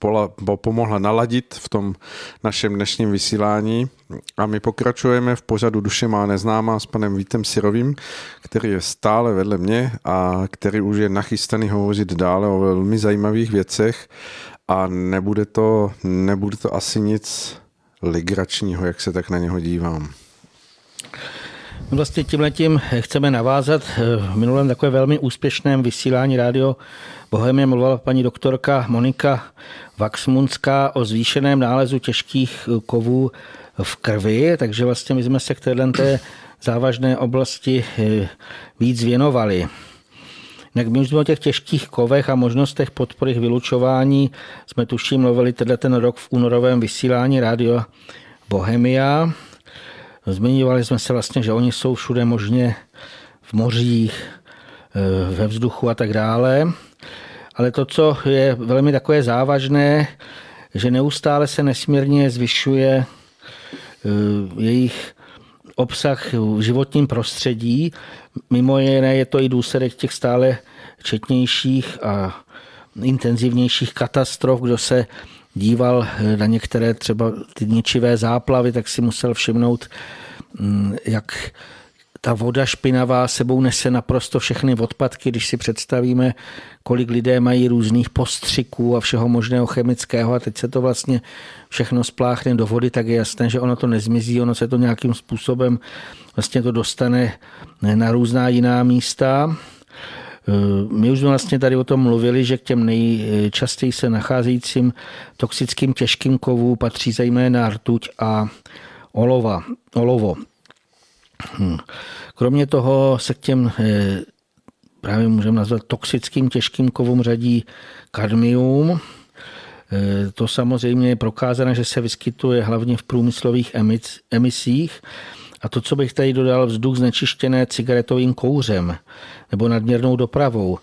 pomohla naladit v tom našem dnešním vysílání. A my pokračujeme v pořadu Duše má neznámá s panem Vítem Sirovým, který je stále vedle mě a který už je nachystaný hovořit dále o velmi zajímavých věcech a nebude to, nebude to asi nic legračního, jak se tak na něho dívám. Vlastně tímhletím chceme navázat. V minulém takové velmi úspěšném vysílání rádio Bohemie mluvila paní doktorka Monika Vaxmunská o zvýšeném nálezu těžkých kovů v krvi, takže vlastně my jsme se k téhle té závažné oblasti eh, víc věnovali. Jak my už jsme o těch těžkých kovech a možnostech podpory vylučování jsme tuším mluvili tenhle ten rok v únorovém vysílání rádio Bohemia. Zmiňovali jsme se vlastně, že oni jsou všude možně v mořích, eh, ve vzduchu a tak dále. Ale to, co je velmi takové závažné, že neustále se nesmírně zvyšuje eh, jejich obsah v životním prostředí. Mimo jiné je to i důsledek těch stále četnějších a intenzivnějších katastrof, kdo se díval na některé třeba ty ničivé záplavy, tak si musel všimnout, mm, jak ta voda špinavá sebou nese naprosto všechny odpadky, když si představíme, kolik lidé mají různých postřiků a všeho možného chemického a teď se to vlastně všechno spláchne do vody, tak je jasné, že ono to nezmizí, ono se to nějakým způsobem vlastně to dostane na různá jiná místa. My už vlastně tady o tom mluvili, že k těm nejčastěji se nacházejícím toxickým těžkým kovům patří zejména rtuť a olova, olovo. Hm. Kromě toho se k těm eh, právě můžeme nazvat toxickým těžkým kovům řadí kadmium. Eh, to samozřejmě je prokázané, že se vyskytuje hlavně v průmyslových emisích. A to, co bych tady dodal, vzduch znečištěné cigaretovým kouřem nebo nadměrnou dopravou.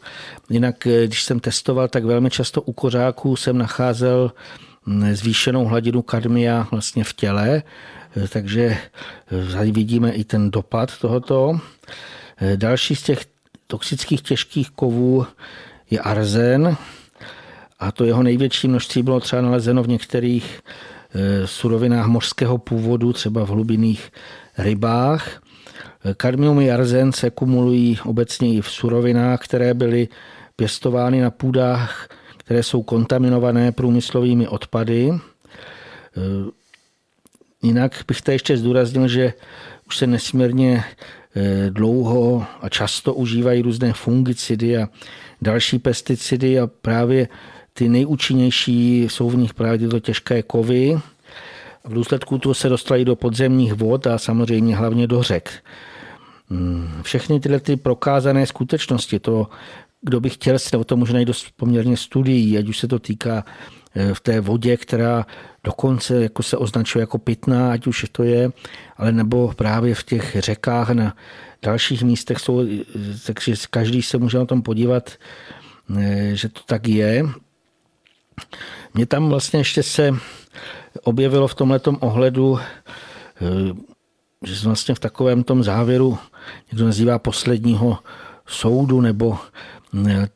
Jinak, eh, když jsem testoval, tak velmi často u kořáků jsem nacházel hm, zvýšenou hladinu kadmia vlastně v těle takže tady vidíme i ten dopad tohoto. Další z těch toxických těžkých kovů je arzen a to jeho největší množství bylo třeba nalezeno v některých eh, surovinách mořského původu, třeba v hlubinných rybách. Kadmium i arzen se kumulují obecně i v surovinách, které byly pěstovány na půdách, které jsou kontaminované průmyslovými odpady. Jinak bych tady ještě zdůraznil, že už se nesmírně eh, dlouho a často užívají různé fungicidy a další pesticidy a právě ty nejúčinnější jsou v nich právě tyto těžké kovy. V důsledku toho se dostali do podzemních vod a samozřejmě hlavně do řek. Hmm, všechny tyhle ty prokázané skutečnosti, to, kdo by chtěl, se o tom může najít dost poměrně studií, ať už se to týká v té vodě, která dokonce jako se označuje jako pitná, ať už to je, ale nebo právě v těch řekách na dalších místech jsou, takže každý se může na tom podívat, eh, že to tak je. Mně tam vlastně ještě se objevilo v tomhle ohledu, eh, že vlastně v takovém tom závěru, někdo nazývá posledního soudu, nebo eh,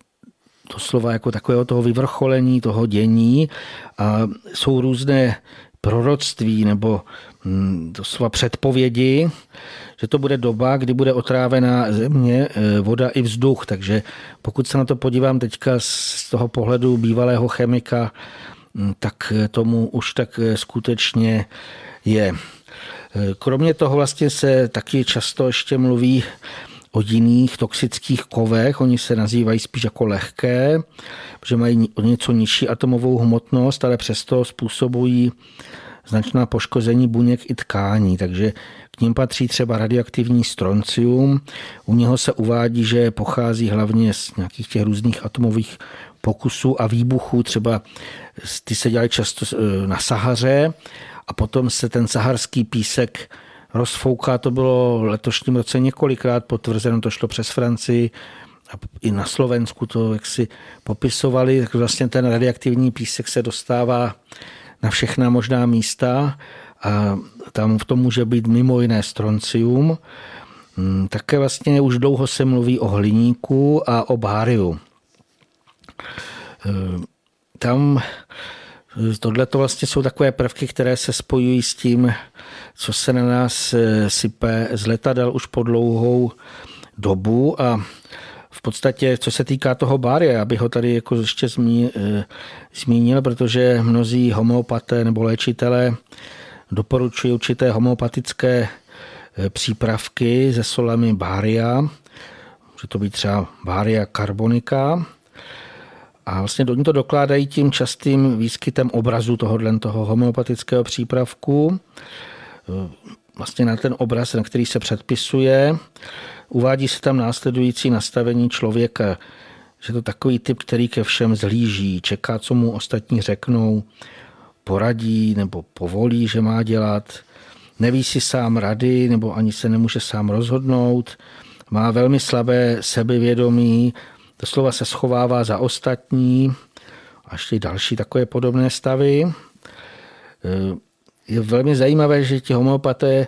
doslova jako takového toho vyvrcholení, toho dění a jsou různé proroctví nebo hm, doslova předpovědi, že to bude doba, kdy bude otrávená země, e, voda i vzduch. Takže pokud se na to podívám teďka z toho pohledu bývalého chemika, tak tomu už tak e, skutečně je. E, kromě toho vlastně se taky často ještě mluví o jiných toxických kovech. Oni se nazývají spíš jako lehké, protože mají o něco nižší atomovou hmotnost, ale přesto způsobují značná poškození buněk i tkání, takže k ním patří třeba radioaktivní stroncium. U něho se uvádí, že pochází hlavně z nějakých těch různých atomových pokusů a výbuchů. Třeba ty se dělají často e, na Sahaře a potom se ten saharský písek rozfouká. To bylo v letošním roce několikrát potvrzeno, to šlo přes Francii a i na Slovensku to jak si popisovali, tak vlastně ten radioaktivní písek se dostává na všechna možná místa a tam v tom může být mimo jiné stroncium. Hmm, také vlastně už dlouho se mluví o hliníku a o báriu. Ehm, tam tohle to vlastně jsou takové prvky, které se spojují s tím, co se na nás eh, sype z letadel už po dlouhou dobu a v podstatě, co se týká toho bárie, já bych ho tady jako ještě zmí, eh, zmínil, protože mnozí homeopaté nebo léčitelé doporučují určité homeopatické eh, přípravky se solami bária, může to být třeba bária karbonika, a vlastně oni to dokládají tím častým výskytem obrazu tohohle toho homeopatického přípravku. Vlastně na ten obraz, na který se předpisuje, uvádí se tam následující nastavení člověka, že to takový typ, který ke všem zlíží, čeká, co mu ostatní řeknou, poradí nebo povolí, že má dělat, neví si sám rady nebo ani se nemůže sám rozhodnout, má velmi slabé sebevědomí, doslova se schovává za ostatní a ještě další takové podobné stavy. E, je velmi zajímavé, že ti homeopaté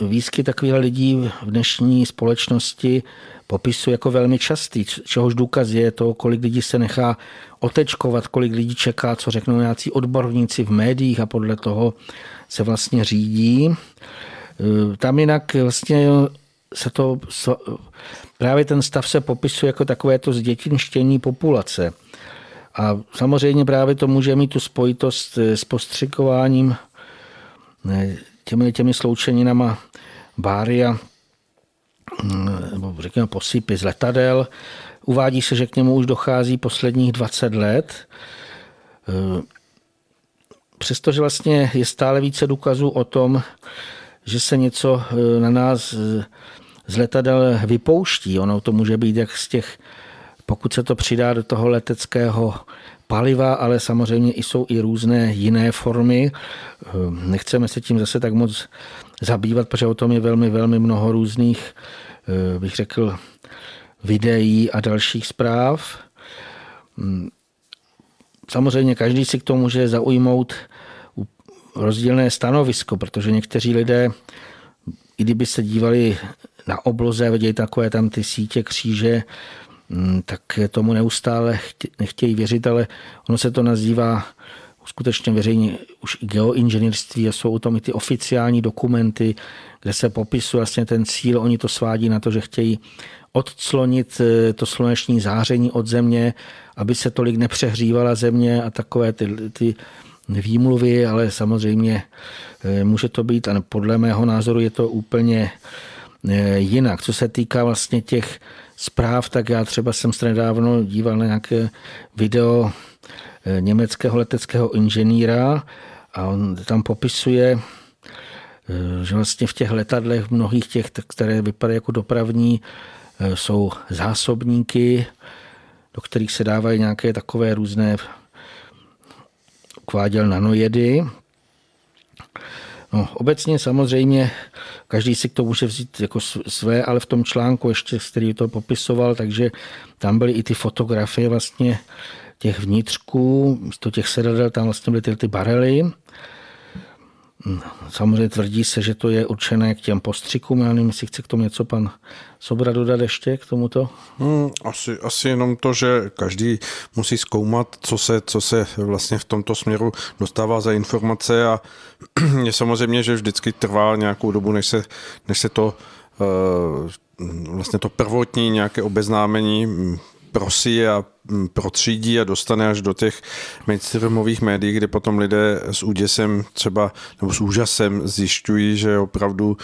výskyt takových lidí v dnešní společnosti popisují jako velmi častý, čehož důkaz je to, kolik lidí se nechá otečkovat, kolik lidí čeká, co řeknou nějací odborníci v médiích a podle toho se vlastně řídí. E, tam jinak vlastně se to, právě ten stav se popisuje jako takové to zdětinštění populace. A samozřejmě právě to může mít tu spojitost s postřikováním těmi, těmi sloučeninama bária, nebo řekněme posypy z letadel. Uvádí se, že k němu už dochází posledních 20 let. Přestože vlastně je stále více důkazů o tom, že se něco na nás z letadel vypouští. Ono to může být jak z těch, pokud se to přidá do toho leteckého paliva, ale samozřejmě jsou i různé jiné formy. Nechceme se tím zase tak moc zabývat, protože o tom je velmi, velmi mnoho různých, bych řekl, videí a dalších zpráv. Samozřejmě každý si k tomu může zaujmout rozdílné stanovisko, protože někteří lidé, i kdyby se dívali na obloze, vidějí takové tam ty sítě kříže, mm, tak tomu neustále nechtějí věřit, ale ono se to nazývá skutečně veřejně už i geoinženýrství a jsou u tom i ty oficiální dokumenty, kde se popisuje vlastně ten cíl. Oni to svádí na to, že chtějí odclonit eh, to sluneční záření od země, aby se tolik nepřehřívala země a takové ty, ty výmluvy, ale samozřejmě eh, může to být, a podle mého názoru je to úplně Eh, jinak. Co se týká vlastně těch zpráv, tak já třeba jsem se nedávno díval na nějaké video eh, německého leteckého inženýra a on tam popisuje, že vlastně v těch letadlech, mnohých těch, které vypadají jako dopravní, jsou zásobníky, do kterých se dávají nějaké takové různé kváděl nanojedy, No, obecně samozřejmě každý si to může vzít jako své, ale v tom článku ještě, který to popisoval, takže tam byly i ty fotografie vlastně těch vnitřků, místo těch sedadel tam vlastně byly ty, ty barely Samozřejmě tvrdí se, že to je určené k těm postřikům. Já nevím, jestli chce k tomu něco pan Sobra dodat ještě k tomuto. Hmm, asi, asi jenom to, že každý musí zkoumat, co se, co se vlastně v tomto směru dostává za informace a je samozřejmě, že vždycky trvá nějakou dobu, než se, než se to uh, vlastně to prvotní nějaké obeznámení prosí a mm, protřídí a dostane až do těch mainstreamových médií, kde potom lidé s úděsem třeba nebo s úžasem zjišťují, že opravdu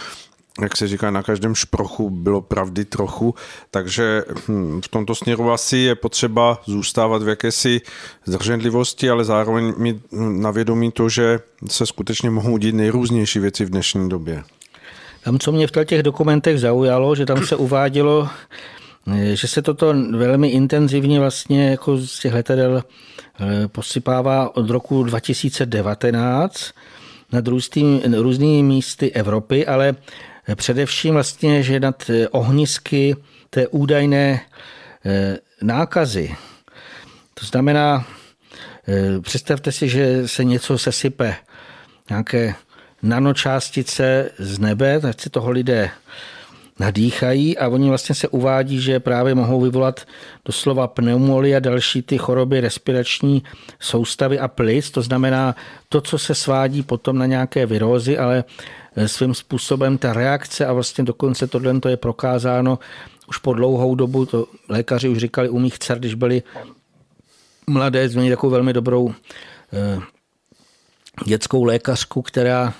jak se říká, na každém šprochu bylo pravdy trochu, takže hm, v tomto směru asi je potřeba zůstávat v jakési zdrženlivosti, ale zároveň mít na vědomí to, že se skutečně mohou dít nejrůznější věci v dnešní době. Tam, co mě v těch dokumentech zaujalo, že tam se uvádělo, že se toto velmi intenzivně vlastně jako z těch letadel eh, posypává od roku 2019 nad různými, různými místy Evropy, ale především vlastně, že nad eh, ohnisky té údajné eh, nákazy. To znamená, představte si, že se něco sesype, nějaké nanočástice z nebe, tak si toho lidé nadýchají a oni vlastně se uvádí, že právě mohou vyvolat doslova pneumoli a další ty choroby respirační soustavy a plic. To znamená to, co se svádí potom na nějaké virózy, ale eh, svým způsobem ta reakce a vlastně dokonce tohle to je prokázáno už po dlouhou dobu, to lékaři už říkali u mých dcer, když byli mladé, změnili takovou velmi dobrou eh, dětskou lékařku, která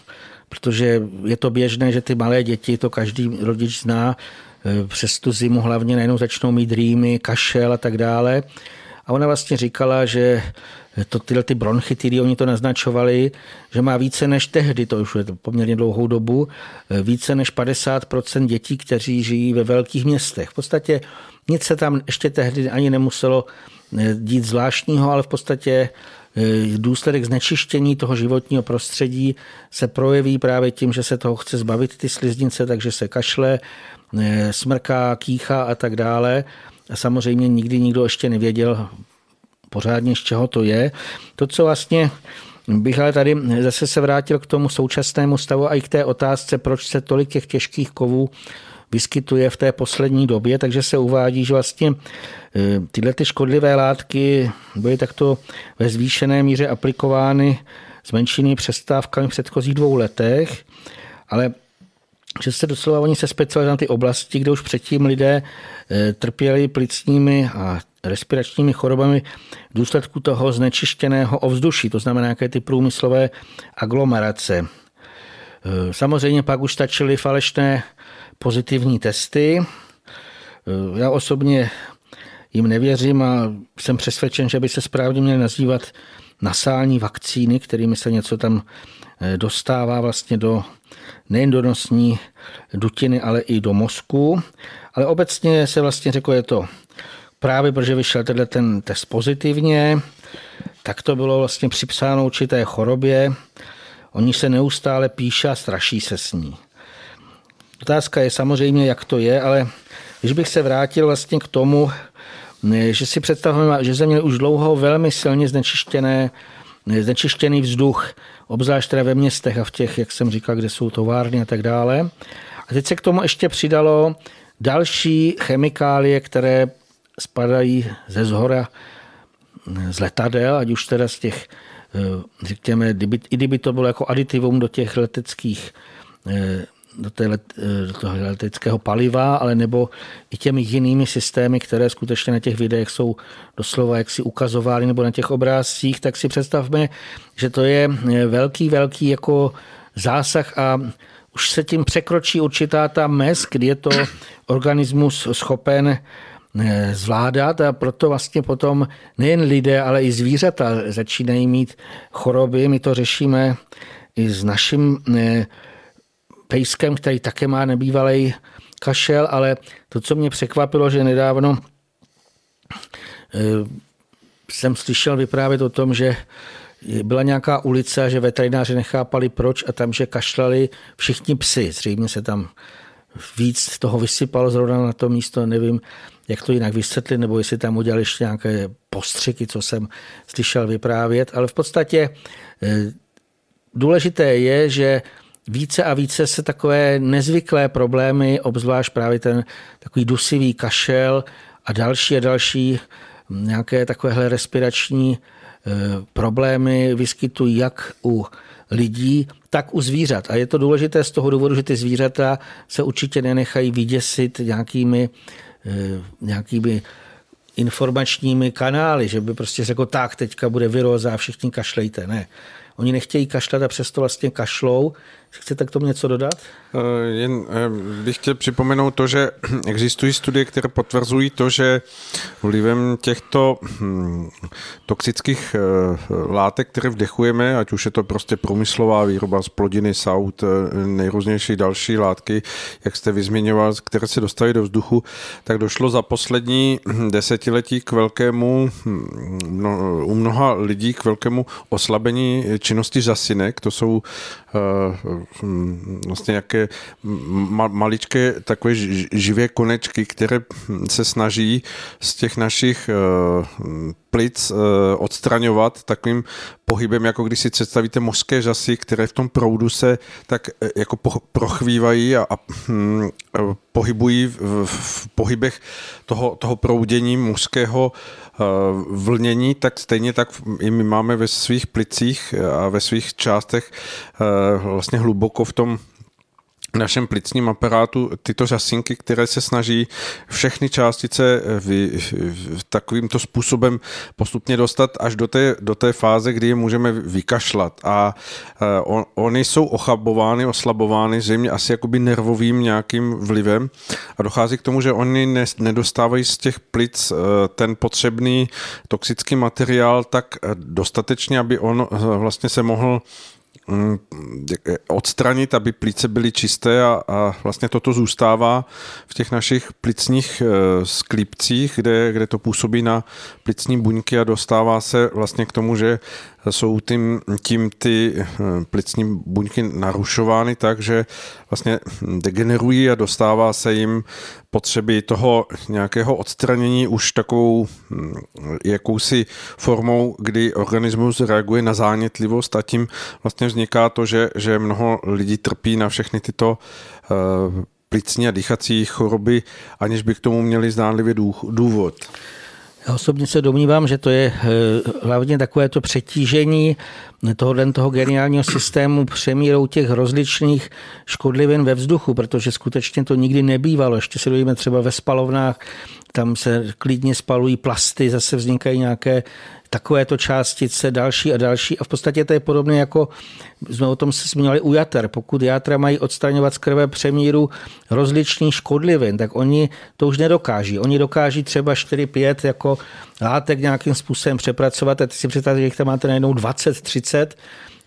protože je to běžné, že ty malé děti, to každý rodič zná, e, přes tu zimu hlavně najednou začnou mít rýmy, kašel a tak dále. A ona vlastně říkala, že to, tyhle ty bronchitidy, oni to naznačovali, že má více než tehdy, to už je to poměrně dlouhou dobu, e, více než 50% dětí, kteří žijí ve velkých městech. V podstatě nic se tam ještě tehdy ani nemuselo e, dít zvláštního, ale v podstatě Eh, důsledek znečištění toho životního prostředí se projeví právě tím, že se toho chce zbavit ty sliznice, takže se kašle, eh, smrká, kýchá a tak dále. A samozřejmě nikdy nikdo ještě nevěděl pořádně, z čeho to je. To, co vlastně bych ale tady zase se vrátil k tomu současnému stavu a i k té otázce, proč se tolik těch těžkých kovů vyskytuje v té poslední době, takže se uvádí, že vlastně e, tyhle ty škodlivé látky byly takto ve zvýšené míře aplikovány s menšími přestávkami v předchozích dvou letech, ale že se doslova oni se specializují na ty oblasti, kde už předtím lidé eh, trpěli plicními a respiračními chorobami v důsledku toho znečištěného ovzduší, to znamená nějaké ty průmyslové aglomerace. Eh, samozřejmě pak už stačily falešné pozitivní testy. Eh, já osobně jim nevěřím a jsem přesvědčen, že by se správně měly nazývat nasální vakcíny, kterými se něco tam dostává vlastně do nejen do nosní dutiny, ale i do mozku. Ale obecně se vlastně řeklo, je to právě protože vyšel tenhle ten test pozitivně, tak to bylo vlastně připsáno určité chorobě. Oni se neustále píše a straší se s ní. Otázka je samozřejmě, jak to je, ale když bych se vrátil vlastně k tomu, že si představujeme, že země už dlouho velmi silně znečištěné, znečištěný vzduch, obzvlášť teda ve městech a v těch, jak jsem říkal, kde jsou továrny a tak dále. A teď se k tomu ještě přidalo další chemikálie, které spadají ze zhora z letadel, ať už teda z těch, eh, řekněme, i kdyby to bylo jako aditivum do těch leteckých eh, do, té let, do toho leteckého paliva, ale nebo i těmi jinými systémy, které skutečně na těch videích jsou doslova jak si ukazovány nebo na těch obrázcích, tak si představme, že to je velký, velký jako zásah a už se tím překročí určitá ta mez, kdy je to organismus schopen eh, zvládat a proto vlastně potom nejen lidé, ale i zvířata začínají mít choroby. My to řešíme i s naším eh, pejskem, který také má nebývalý kašel, ale to, co mě překvapilo, že nedávno eh, jsem slyšel vyprávět o tom, že byla nějaká ulice, že veterináři nechápali proč a tam, že kašlali všichni psy. Zřejmě se tam víc toho vysypalo zrovna na to místo, nevím, jak to jinak vysvětlit, nebo jestli tam udělali ještě nějaké postřiky, co jsem slyšel vyprávět, ale v podstatě eh, důležité je, že více a více se takové nezvyklé problémy, obzvlášť právě ten takový dusivý kašel a další a další nějaké takovéhle respirační eh, problémy vyskytují jak u lidí, tak u zvířat. A je to důležité z toho důvodu, že ty zvířata se určitě nenechají vyděsit nějakými, eh, nějakými informačními kanály, že by prostě řekl, tak teďka bude viróza a všichni kašlejte. Ne. Oni nechtějí kašlat a přesto vlastně kašlou. Chcete k tomu něco dodat? Eh, jen eh, bych chtěl připomenout to, že existují studie, které potvrzují to, že vlivem těchto hm, toxických eh, látek, které vdechujeme, ať už je to prostě průmyslová výroba z plodiny, saut, nejrůznější další látky, jak jste vyzměňoval, které se dostaly do vzduchu, tak došlo za poslední hm, desetiletí k velkému, hm, u mnoha lidí k velkému oslabení činnosti žasinek. To jsou vlastně nějaké maličké takové živé konečky, které se snaží z těch našich eh, plic eh, odstraňovat takovým pohybem, jako když si představíte mořské žasy, které v tom proudu se tak eh, jako prochvívají a, a hm, pohybují v, v pohybech toho, toho proudění mužského vlnění, tak stejně tak i my máme ve svých plicích a ve svých částech vlastně hluboko v tom našem plicním aparátu tyto řasinky, které se snaží všechny částice vy, takovýmto způsobem postupně dostat až do té, do té fáze, kdy je můžeme vykašlat. A on, oni jsou ochabovány, oslabovány zřejmě asi jakoby nervovým nějakým vlivem a dochází k tomu, že oni ne, nedostávají z těch plic ten potřebný toxický materiál tak dostatečně, aby on vlastně se mohl odstranit, aby plíce byly čisté a, a vlastně toto zůstává v těch našich plicních eh, sklípcích, kde, kde to působí na plicní buňky a dostává se vlastně k tomu, že jsou tím, tím ty eh, plicní buňky narušovány tak, že vlastně degenerují a dostává se jim potřeby toho nějakého odstranění už takovou hm, jakousi formou, kdy organismus reaguje na zánětlivost a tím vlastně vzniká to, že, že mnoho lidí trpí na všechny tyto uh, plicní a dýchací choroby, aniž by k tomu měli zdánlivě důvod. Já osobně se domnívám, že to je eh, hlavně takové to přetížení tohohle toho geniálního systému přemírou těch rozličných škodlivin ve vzduchu, protože skutečně to nikdy nebývalo. Ještě se dojíme třeba ve spalovnách, tam se klidně spalují plasty, zase vznikají nějaké takovéto částice, další a další. A v podstatě to je podobné jako, jsme o tom se zmiňovali u jater. Pokud játra mají odstraňovat z krve přemíru rozličných škodlivin, tak oni to už nedokáží. Oni dokáží třeba 4-5 jako látek nějakým způsobem přepracovat a ty si představte, že jich tam máte najednou 20-30,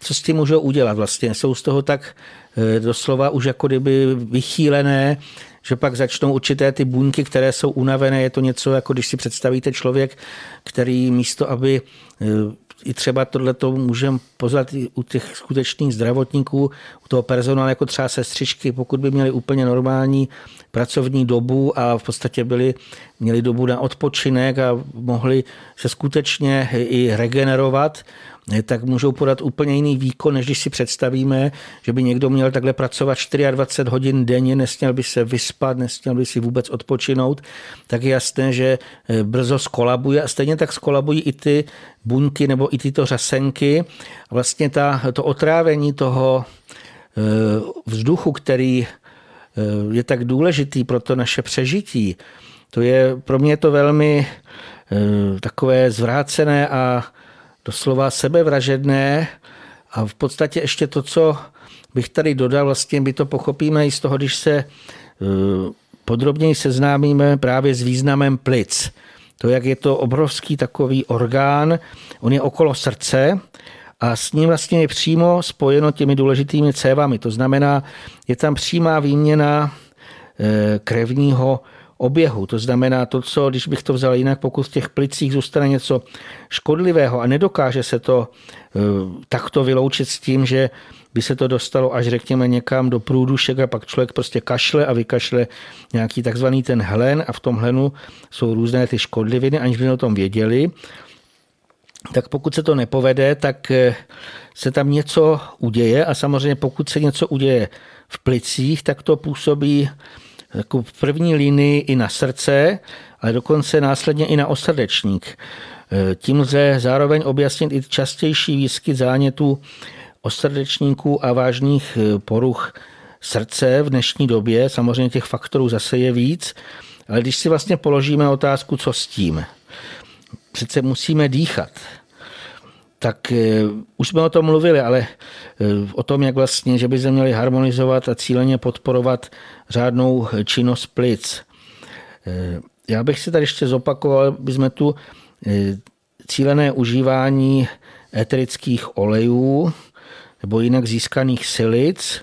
co s tím můžou udělat vlastně. Jsou z toho tak eh, doslova už jako kdyby vychýlené, že pak začnou určité ty buňky, které jsou unavené. Je to něco, jako když si představíte člověk, který místo, aby eh, i třeba tohle to můžeme pozvat u těch skutečných zdravotníků, u toho personálu, jako třeba sestřičky, pokud by měli úplně normální pracovní dobu a v podstatě byli, měli dobu na odpočinek a mohli se skutečně i regenerovat, tak můžou podat úplně jiný výkon, než když si představíme, že by někdo měl takhle pracovat 24 hodin denně, nesměl by se vyspat, nesměl by si vůbec odpočinout, tak je jasné, že eh, brzo skolabuje a stejně tak skolabují i ty buňky nebo i tyto řasenky. Vlastně ta, to otrávení toho eh, vzduchu, který je tak důležitý pro to naše přežití, to je pro mě to velmi takové zvrácené a doslova sebevražedné a v podstatě ještě to, co bych tady dodal, vlastně my to pochopíme i z toho, když se eh, podrobněji seznámíme právě s významem plic. To, jak je to obrovský takový orgán, on je okolo srdce a s ním vlastně je přímo spojeno těmi důležitými cévami. To znamená, je tam přímá výměna eh, krevního oběhu. To znamená to, co, když bych to vzal jinak, pokud v těch plicích zůstane něco škodlivého a nedokáže se to uh, takto vyloučit s tím, že by se to dostalo až řekněme někam do průdušek a pak člověk prostě kašle a vykašle nějaký takzvaný ten hlen a v tom hlenu jsou různé ty škodliviny, aniž by o tom věděli, tak pokud se to nepovede, tak eh, se tam něco uděje a samozřejmě pokud se něco uděje v plicích, tak to působí jako v první linii i na srdce, ale dokonce následně i na osrdečník. E, tím lze zároveň objasnit i častější výskyt zánětů osrdečníků a vážných e, poruch srdce v dnešní době. Samozřejmě těch faktorů zase je víc, ale když si vlastně položíme otázku, co s tím, přece musíme dýchat tak eh, už jsme o tom mluvili, ale eh, o tom, jak vlastně, že by se měli harmonizovat a cíleně podporovat řádnou činnost plic. Eh, já bych si tady ještě zopakoval, by jsme tu cílené užívání eterických olejů nebo jinak získaných silic.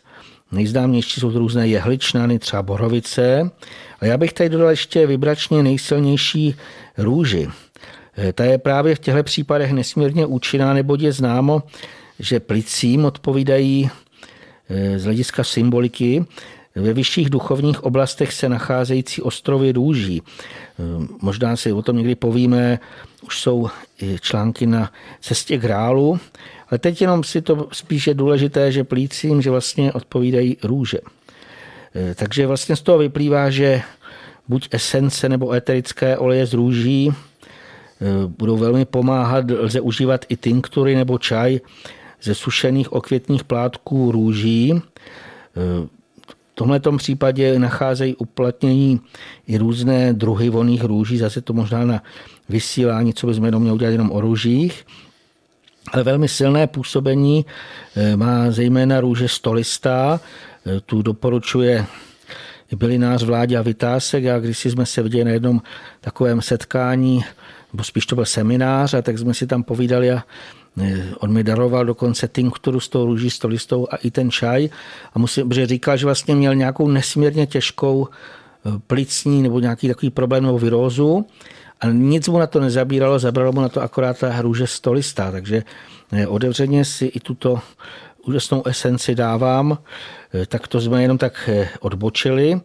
Nejznámější jsou to různé jehličnany, třeba borovice. A já bych tady dodal ještě vybračně nejsilnější růži. Eh, ta je právě v těchto případech nesmírně účinná, neboť je známo, že plicím odpovídají eh, z hlediska symboliky ve vyšších duchovních oblastech se nacházející ostrovy růží. Eh, možná si o tom někdy povíme, už jsou články na cestě grálu, ale teď jenom si to spíše důležité, že plícím, že vlastně odpovídají růže. Takže vlastně z toho vyplývá, že buď esence nebo eterické oleje z růží budou velmi pomáhat. Lze užívat i tinktury nebo čaj ze sušených okvětních plátků růží. Eh, v tomto případě nacházejí uplatnění i různé druhy voných růží, zase to možná na vysílání, co bychom jenom měli udělat jenom o růžích. Ale velmi silné působení eh, má zejména růže stolistá, tu doporučuje bylinář Vláďa Vytásek a když jsme se viděli na jednom takovém setkání nebo spíš to byl seminář a tak jsme si tam povídali a e, on mi daroval dokonce tinkturu s tou růží, s listou a i ten čaj. A musím, že říkal, že vlastně měl nějakou nesmírně těžkou e, plicní nebo nějaký takový problém nebo virózu a nic mu na to nezabíralo, zabralo mu na to akorát ta růže stolistá, takže e, otevřeně si i tuto úžasnou esenci dávám, tak to jsme jenom tak odbočili.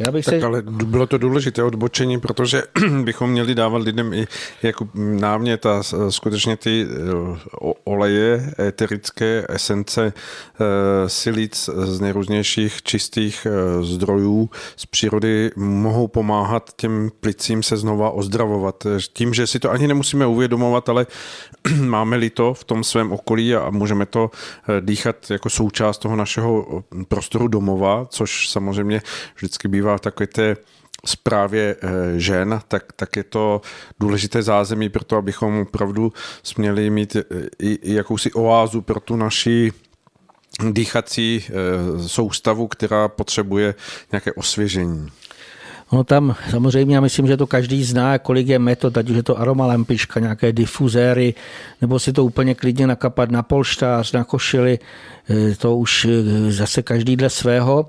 Já bych tak se... ale bylo to důležité odbočení, protože bychom měli dávat lidem i jako námět a skutečně ty eh, oleje, eterické esence eh, silic z nejrůznějších čistých zdrojů z přírody mohou pomáhat těm plicím se znova ozdravovat. Tím, že si to ani nemusíme uvědomovat, ale máme-li to v tom svém okolí a můžeme to dýchat jako součást toho našeho prostoru domova, což samozřejmě vždycky bývá v takové té zprávě eh, žen, tak, tak je to důležité zázemí pro to, abychom opravdu směli mít eh, i, i jakousi oázu pro tu naši dýchací eh, soustavu, která potřebuje nějaké osvěžení. No tam samozřejmě, já myslím, že to každý zná, kolik je metod, ať už je to aromalampička, nějaké difuzéry, nebo si to úplně klidně nakapat na polštář, na košily, e, to už e, zase každý dle svého.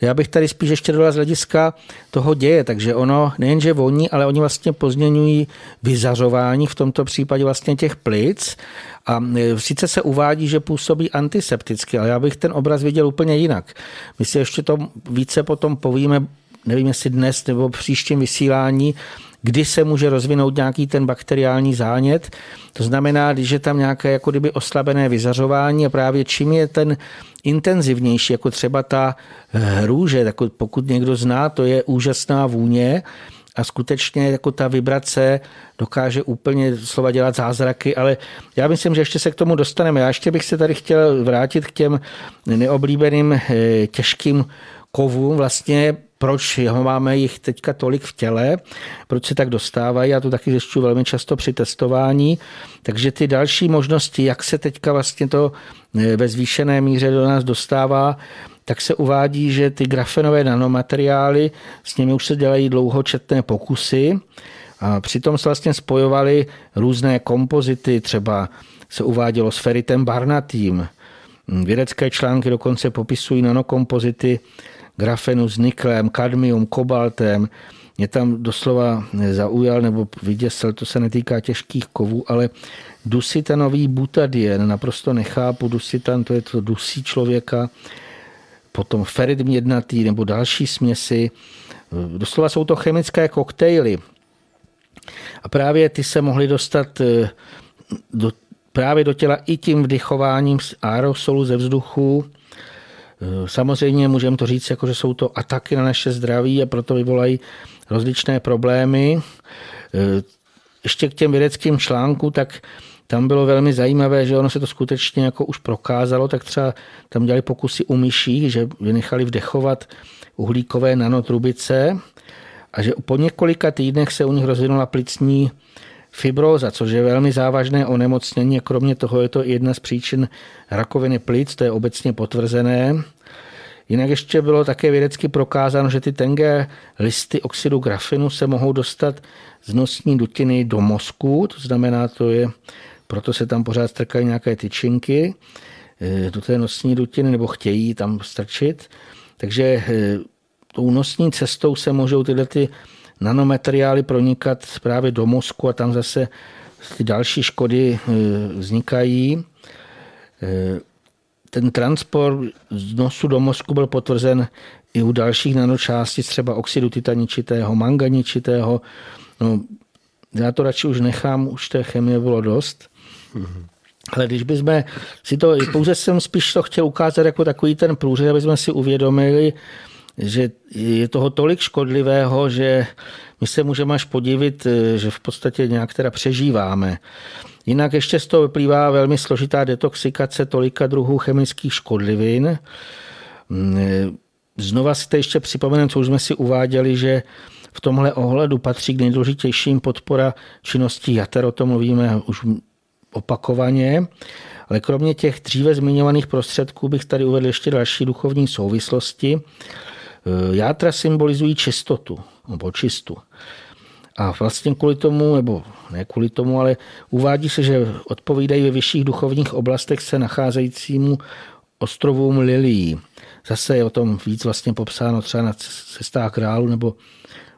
Já bych tady spíš ještě dodal z hlediska toho děje, takže ono nejenže voní, ale oni vlastně pozměňují vyzařování, v tomto případě vlastně těch plic, a e, sice se uvádí, že působí antisepticky, ale já bych ten obraz viděl úplně jinak. My si ještě to více potom povíme nevím jestli dnes nebo příštím vysílání, kdy se může rozvinout nějaký ten bakteriální zánět. To znamená, když je tam nějaké jako kdyby oslabené vyzařování a právě čím je ten intenzivnější, jako třeba ta eh, růže, jako pokud někdo zná, to je úžasná vůně, a skutečně jako ta vibrace dokáže úplně slova dělat zázraky, ale já myslím, že ještě se k tomu dostaneme. Já ještě bych se tady chtěl vrátit k těm neoblíbeným eh, těžkým kovům, vlastně proč máme jich teďka tolik v těle, proč se tak dostávají, já to taky zjišťuji velmi často při testování, takže ty další možnosti, jak se teďka vlastně to eh, ve zvýšené míře do nás dostává, tak se uvádí, že ty grafenové nanomateriály, s nimi už se dělají dlouhočetné pokusy, a přitom se vlastně spojovaly různé kompozity, třeba se uvádělo s feritem barnatým. Vědecké články dokonce popisují nanokompozity grafenu s niklem, kadmium, kobaltem. Mě tam doslova zaujal nebo vyděsil, to se netýká těžkých kovů, ale dusitanový butadien, naprosto nechápu, dusitan, to je to dusí člověka, potom ferid jednatý nebo další směsi. Doslova jsou to chemické koktejly. A právě ty se mohly dostat eh, do, právě do těla i tím vdychováním aerosolu ze vzduchu, samozřejmě můžeme to říct, jako že jsou to ataky na naše zdraví a proto vyvolají rozličné problémy. Eh, ještě k těm vědeckým článkům, tak tam bylo velmi zajímavé, že ono se to skutečně jako už prokázalo, tak třeba tam dělali pokusy u myší, že vynechali vdechovat uhlíkové nanotrubice a že po několika týdnech se u nich rozvinula plicní fibroza, což je velmi závažné onemocnění. Kromě toho je to jedna z příčin rakoviny plic, to je obecně potvrzené. Jinak ještě bylo také vědecky prokázáno, že ty tenké listy oxidu grafinu se mohou dostat z nosní dutiny do mozku, to znamená, to je, proto se tam pořád strkají nějaké tyčinky eh, do té nosní dutiny, nebo chtějí tam strčit. Takže eh, tou nosní cestou se můžou tyhle ty nanomateriály pronikat právě do mozku a tam zase ty další škody eh, vznikají. Ten transport z nosu do mozku byl potvrzen i u dalších nanočástic, třeba oxidu titaničitého, manganičitého. No, já to radši už nechám, už té chemie bylo dost. Ale když bychom si to, pouze jsem spíš to chtěl ukázat jako takový ten průřez, aby jsme si uvědomili, že je toho tolik škodlivého, že my se můžeme až podivit, eh, že v podstatě nějak teda přežíváme. Jinak ještě z toho vyplývá velmi složitá detoxikace tolika druhů chemických škodlivin. Mm, znova si to ještě připomeneme, co už jsme si uváděli, že v tomhle ohledu patří k nejdůležitějším podpora činností jater, o tom mluvíme už opakovaně. Ale kromě těch dříve zmiňovaných prostředků bych tady uvedl ještě další duchovní souvislosti. Eh, játra symbolizují čistotu nebo čistu. A vlastně kvůli tomu, nebo ne kvůli tomu, ale uvádí se, že odpovídají ve vyšších duchovních oblastech se nacházejícímu ostrovům Lilií. Zase je o tom víc vlastně popsáno třeba na cestách králu nebo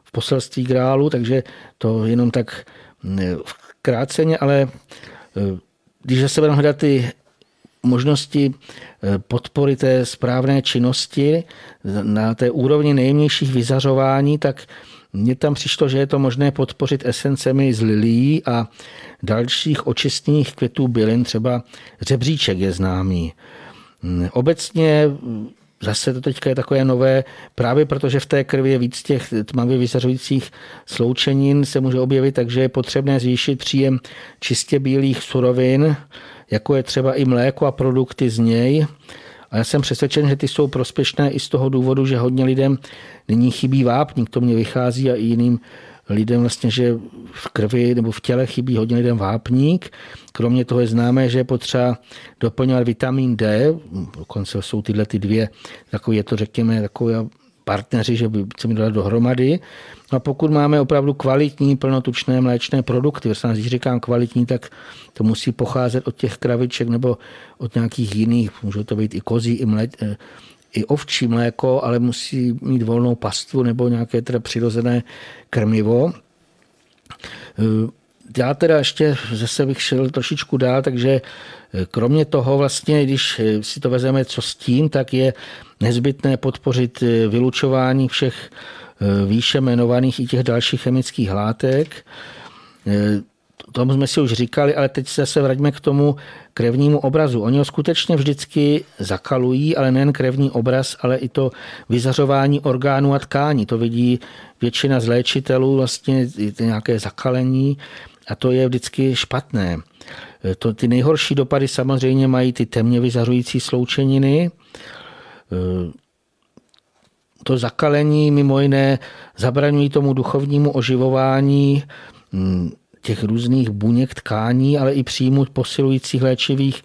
v poselství králu, takže to jenom tak kráceně, ale eh, když se budeme hledat ty možnosti eh, podpory té správné činnosti na té úrovni nejjemnějších vyzařování, tak mně tam přišlo, že je to možné podpořit esencemi z lilí a dalších očistných květů bylin, třeba řebříček je známý. Mm, obecně zase to teďka je takové nové, právě protože v té krvi je víc těch tmavě vyzařujících sloučenin se může objevit, takže je potřebné zvýšit příjem čistě bílých surovin, jako je třeba i mléko a produkty z něj. A já jsem přesvědčen, že ty jsou prospěšné i z toho důvodu, že hodně lidem nyní chybí vápník, to mě vychází a i jiným lidem vlastně, že v krvi nebo v těle chybí hodně lidem vápník. Kromě toho je známé, že je potřeba doplňovat vitamin D, dokonce jsou tyhle ty dvě, takové je to řekněme takové partneři, že by se mi dát dohromady. A pokud máme opravdu kvalitní plnotučné mléčné produkty, když říkám kvalitní, tak to musí pocházet od těch kraviček nebo od nějakých jiných, může to být i kozí, i, mle, i ovčí mléko, ale musí mít volnou pastvu nebo nějaké teda přirozené krmivo. Já teda ještě zase bych šel trošičku dál, takže kromě toho vlastně, když si to vezeme co s tím, tak je nezbytné podpořit vylučování všech výše jmenovaných i těch dalších chemických látek tom jsme si už říkali, ale teď se zase vraťme k tomu krevnímu obrazu. Oni ho skutečně vždycky zakalují, ale nejen krevní obraz, ale i to vyzařování orgánů a tkání. To vidí většina z léčitelů, vlastně nějaké zakalení a to je vždycky špatné. To, ty nejhorší dopady samozřejmě mají ty temně vyzařující sloučeniny. To zakalení mimo jiné zabraňují tomu duchovnímu oživování těch různých buněk tkání, ale i příjmu posilujících léčivých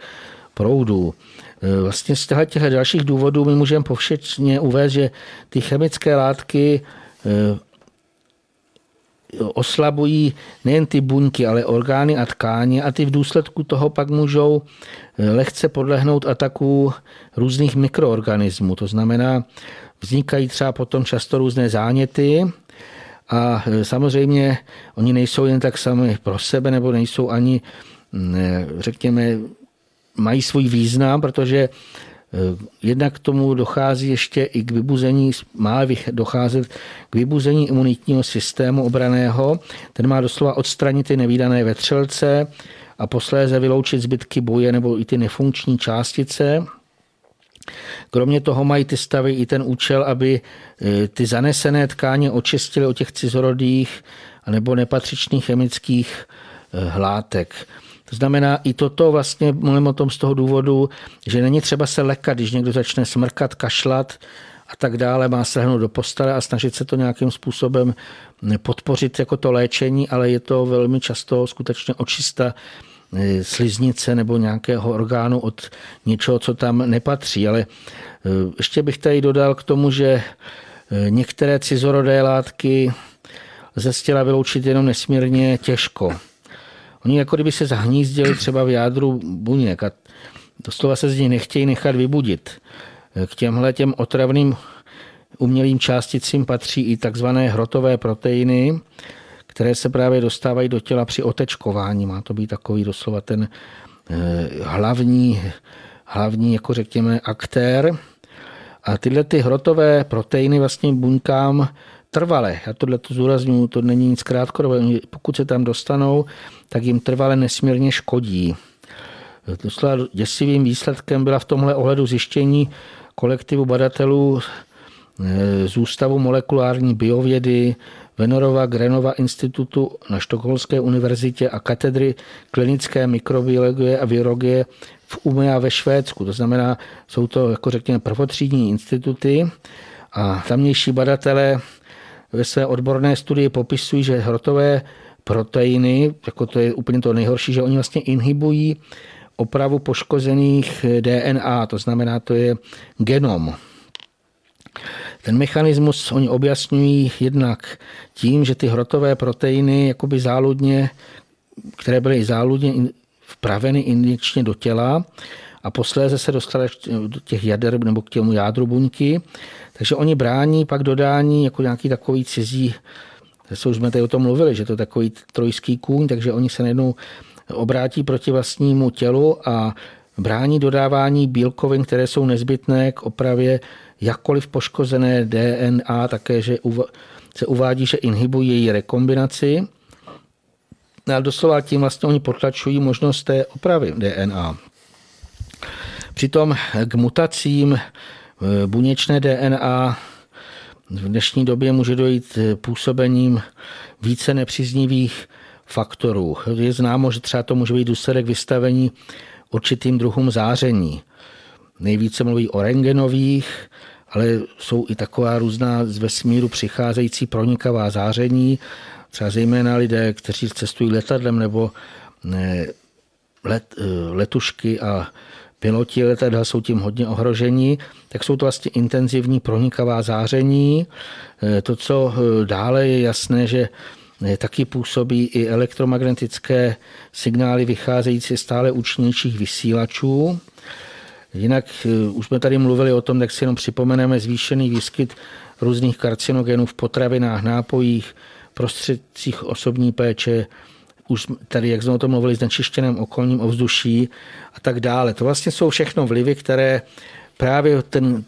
proudů. E, vlastně z těchto dalších důvodů my můžeme povšetně uvést, že ty chemické látky oslabují nejen ty buňky, ale orgány a tkáně a ty v důsledku toho pak můžou e, lehce podlehnout ataku různých mikroorganismů. To znamená, vznikají třeba potom často různé záněty, a e, samozřejmě oni nejsou jen tak sami pro sebe, nebo nejsou ani, e, řekněme, mají svůj význam, protože jednak k tomu dochází ještě i k vybuzení, má docházet k vybuzení imunitního systému obraného. Ten má doslova odstranit ty nevýdané vetřelce a posléze vyloučit zbytky boje nebo i ty nefunkční částice. Kromě toho mají ty stavy i ten účel, aby e, ty zanesené tkáně očistily od těch cizorodých nebo nepatřičných chemických hlátek. To znamená, i toto vlastně mluvím o tom z toho důvodu, že není třeba se lekat, když někdo začne smrkat, kašlat a tak dále, má se hnout do postele a snažit se to nějakým způsobem podpořit jako to léčení, ale je to velmi často skutečně očista Eh, sliznice nebo nějakého orgánu od něčeho, co tam nepatří. Ale eh, ještě bych tady dodal k tomu, že eh, některé cizorodé látky lze z těla vyloučit jenom nesmírně těžko. Oni jako kdyby se zahnízdili třeba v jádru buněk a doslova se z nich nechtějí nechat vybudit. K těmhle těm otravným umělým částicím patří i takzvané hrotové proteiny, které se právě dostávají do těla při otečkování. Má to být takový doslova ten eh, hlavní, hlavní jako řekněme, aktér. A tyhle ty hrotové proteiny vlastně buňkám trvale, já tohle to zúraznuju, to není nic krátkodobé, pokud se tam dostanou, tak jim trvale nesmírně škodí. Doslova děsivým výsledkem byla v tomhle ohledu zjištění kolektivu badatelů eh, z Ústavu molekulární biovědy Venorova Grenova institutu na Štokholské univerzitě a katedry klinické mikrobiologie a virologie v Umeå ve Švédsku. To znamená, jsou to, jako řekněme, prvotřídní instituty a tamnější badatelé ve své odborné studii popisují, že hrotové proteiny, jako to je úplně to nejhorší, že oni vlastně inhibují opravu poškozených DNA, to znamená, to je genom. Ten mechanismus oni objasňují jednak tím, že ty hrotové proteiny jakoby záludně, které byly záludně vpraveny injekčně do těla a posléze se dostaly do těch jader nebo k těmu jádru buňky. Takže oni brání pak dodání jako nějaký takový cizí, zase už jsme tady o tom mluvili, že to je takový trojský kůň, takže oni se najednou obrátí proti vlastnímu tělu a brání dodávání bílkovin, které jsou nezbytné k opravě jakkoliv poškozené DNA, také, že se uvádí, že inhibují její rekombinaci. A doslova tím vlastně oni potlačují možnost té opravy DNA. Přitom k mutacím eh, buněčné DNA v dnešní době může dojít eh, působením více nepříznivých faktorů. Je známo, že třeba to může být důsledek vystavení určitým druhům záření. Nejvíce mluví o rengenových, ale jsou i taková různá z vesmíru přicházející pronikavá záření, třeba zejména lidé, kteří cestují letadlem nebo let, eh, letušky a piloti letadla jsou tím hodně ohroženi, tak jsou to vlastně intenzivní pronikavá záření. Eh, to, co eh, dále je jasné, že taky působí i elektromagnetické signály vycházející stále účinnějších vysílačů. Jinak už jsme tady mluvili o tom, tak si jenom připomeneme zvýšený výskyt různých karcinogenů v potravinách, nápojích, prostředcích osobní péče, už tady, jak jsme o tom mluvili, znečištěném okolním ovzduší a tak dále. To vlastně jsou všechno vlivy, které právě ten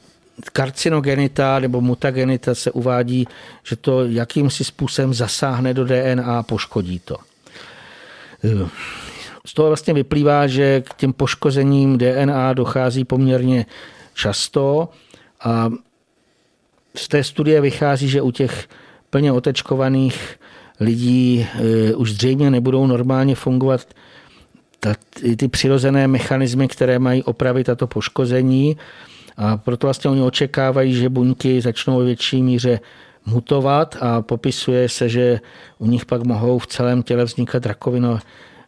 karcinogenita nebo mutagenita se uvádí, že to jakýmsi způsobem zasáhne do DNA a poškodí to. Z toho vlastně vyplývá, že k těm poškozením DNA dochází poměrně často a z té studie vychází, že u těch plně otečkovaných lidí eh, už zřejmě nebudou normálně fungovat ta, ty přirozené mechanismy, které mají opravit tato poškození. A proto vlastně oni očekávají, že buňky začnou ve větší míře mutovat a popisuje se, že u nich pak mohou v celém těle vznikat rakovino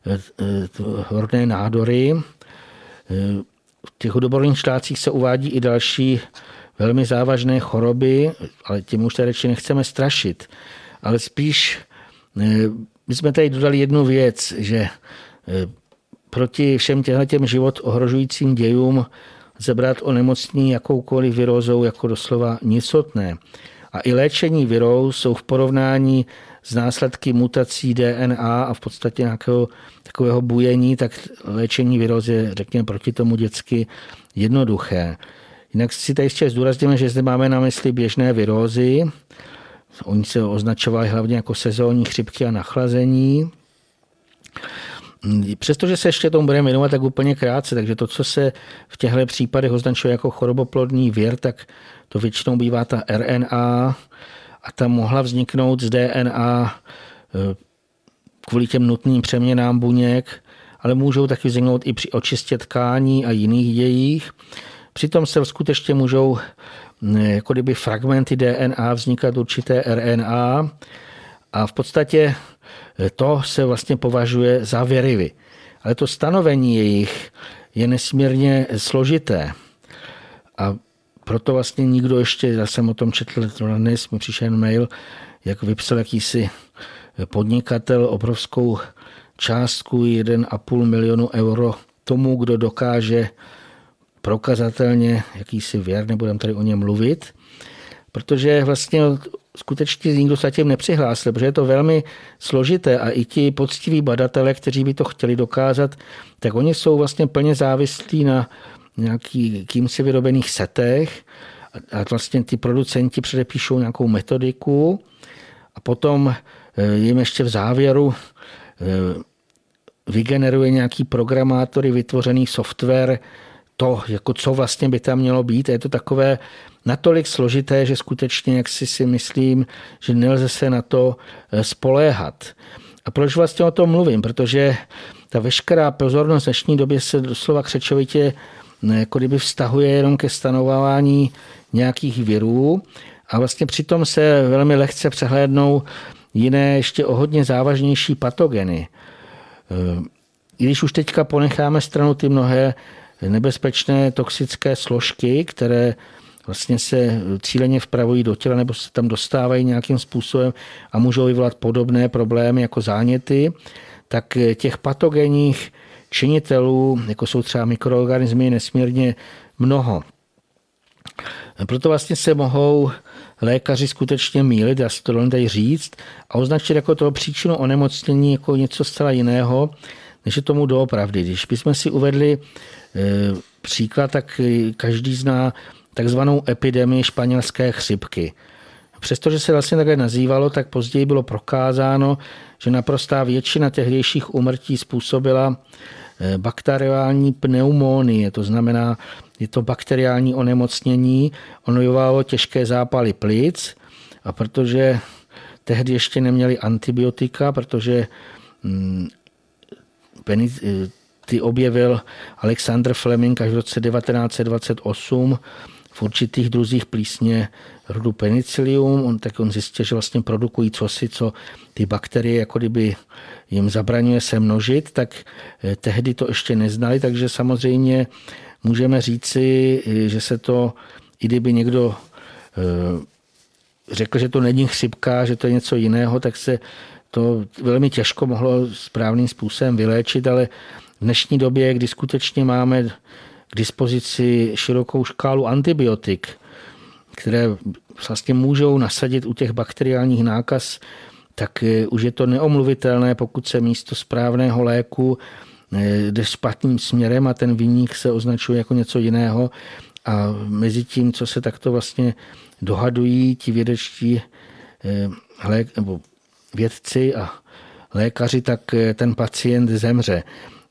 eh, eh, horné nádory. V těch hudoborných štácích se uvádí i další velmi závažné choroby, ale tím už tady nechceme strašit. Ale spíš my jsme tady dodali jednu věc, že eh, proti všem těm život ohrožujícím dějům zebrat o nemocní jakoukoliv virózou jako doslova nicotné. A i léčení virou jsou v porovnání s následky mutací DNA a v podstatě nějakého takového bujení, tak léčení virózy je, řekněme, proti tomu dětsky jednoduché. Jinak si tady ještě zdůrazníme, že zde máme na mysli běžné virózy, Oni se označovali hlavně jako sezónní chřipky a nachlazení. Přestože se ještě tomu budeme věnovat tak úplně krátce, takže to, co se v těchto případech označuje jako choroboplodný věr, tak to většinou bývá ta RNA a ta mohla vzniknout z DNA eh, kvůli těm nutným přeměnám buněk, ale můžou taky vzniknout i při očistě tkání a jiných dějích. Přitom se skutečně můžou jako kdyby fragmenty DNA vznikat určité RNA a v podstatě to se vlastně považuje za věrivy. Ale to stanovení jejich je nesmírně složité. A proto vlastně nikdo ještě, já jsem o tom četl dnes, mi přišel mail, jak vypsal jakýsi podnikatel obrovskou částku 1,5 milionu euro tomu, kdo dokáže prokazatelně jakýsi věr, nebudeme tady o něm mluvit, protože vlastně skutečně nikdo se tím nepřihlásil, protože je to velmi složité a i ti poctiví badatelé, kteří by to chtěli dokázat, tak oni jsou vlastně plně závislí na nějaký kýmsi vyrobených setech a vlastně ty producenti předepíšou nějakou metodiku a potom eh, jim ještě v závěru eh, vygeneruje nějaký programátory vytvořený software, to, jako co vlastně by tam mělo být. Je to takové natolik složité, že skutečně, jak si si myslím, že nelze se na to eh, spoléhat. A proč vlastně o tom mluvím? Protože ta veškerá pozornost v dnešní době se doslova křečovitě eh, jako kdyby vztahuje jenom ke stanovování nějakých virů a vlastně přitom se velmi lehce přehlédnou jiné ještě o hodně závažnější patogeny. Eh, I když už teďka ponecháme stranu ty mnohé nebezpečné toxické složky, které vlastně se cíleně vpravují do těla nebo se tam dostávají nějakým způsobem a můžou vyvolat podobné problémy jako záněty, tak těch patogenních činitelů, jako jsou třeba mikroorganismy, je nesmírně mnoho. Proto vlastně se mohou lékaři skutečně mílit, já si to tady říct, a označit jako toho příčinu onemocnění jako něco zcela jiného, než je tomu doopravdy. Když bychom si uvedli příklad, tak každý zná takzvanou epidemii španělské chřipky. Přestože se vlastně také nazývalo, tak později bylo prokázáno, že naprostá většina tehdejších umrtí způsobila eh, bakteriální pneumonie, to znamená, je to bakteriální onemocnění, ono vyvolalo těžké zápaly plic a protože tehdy ještě neměli antibiotika, protože mm, eh, ty objevil Alexander Fleming až v roce 1928 v určitých druzích plísně rodu penicillium. On, tak on zjistil, že vlastně produkují cosi, co ty bakterie jako kdyby jim zabraňuje se množit, tak eh, tehdy to ještě neznali, takže samozřejmě můžeme říci, eh, že se to, i kdyby někdo eh, řekl, že to není chřipka, že to je něco jiného, tak se to velmi těžko mohlo správným způsobem vyléčit, ale v dnešní době, kdy skutečně máme k dispozici širokou škálu antibiotik, které vlastně můžou nasadit u těch bakteriálních nákaz, tak eh, už je to neomluvitelné, pokud se místo správného léku eh, jde špatným směrem a ten vyník se označuje jako něco jiného. A mezi tím, co se takto vlastně dohadují ti vědečtí eh, vědci a lékaři, tak ten pacient zemře.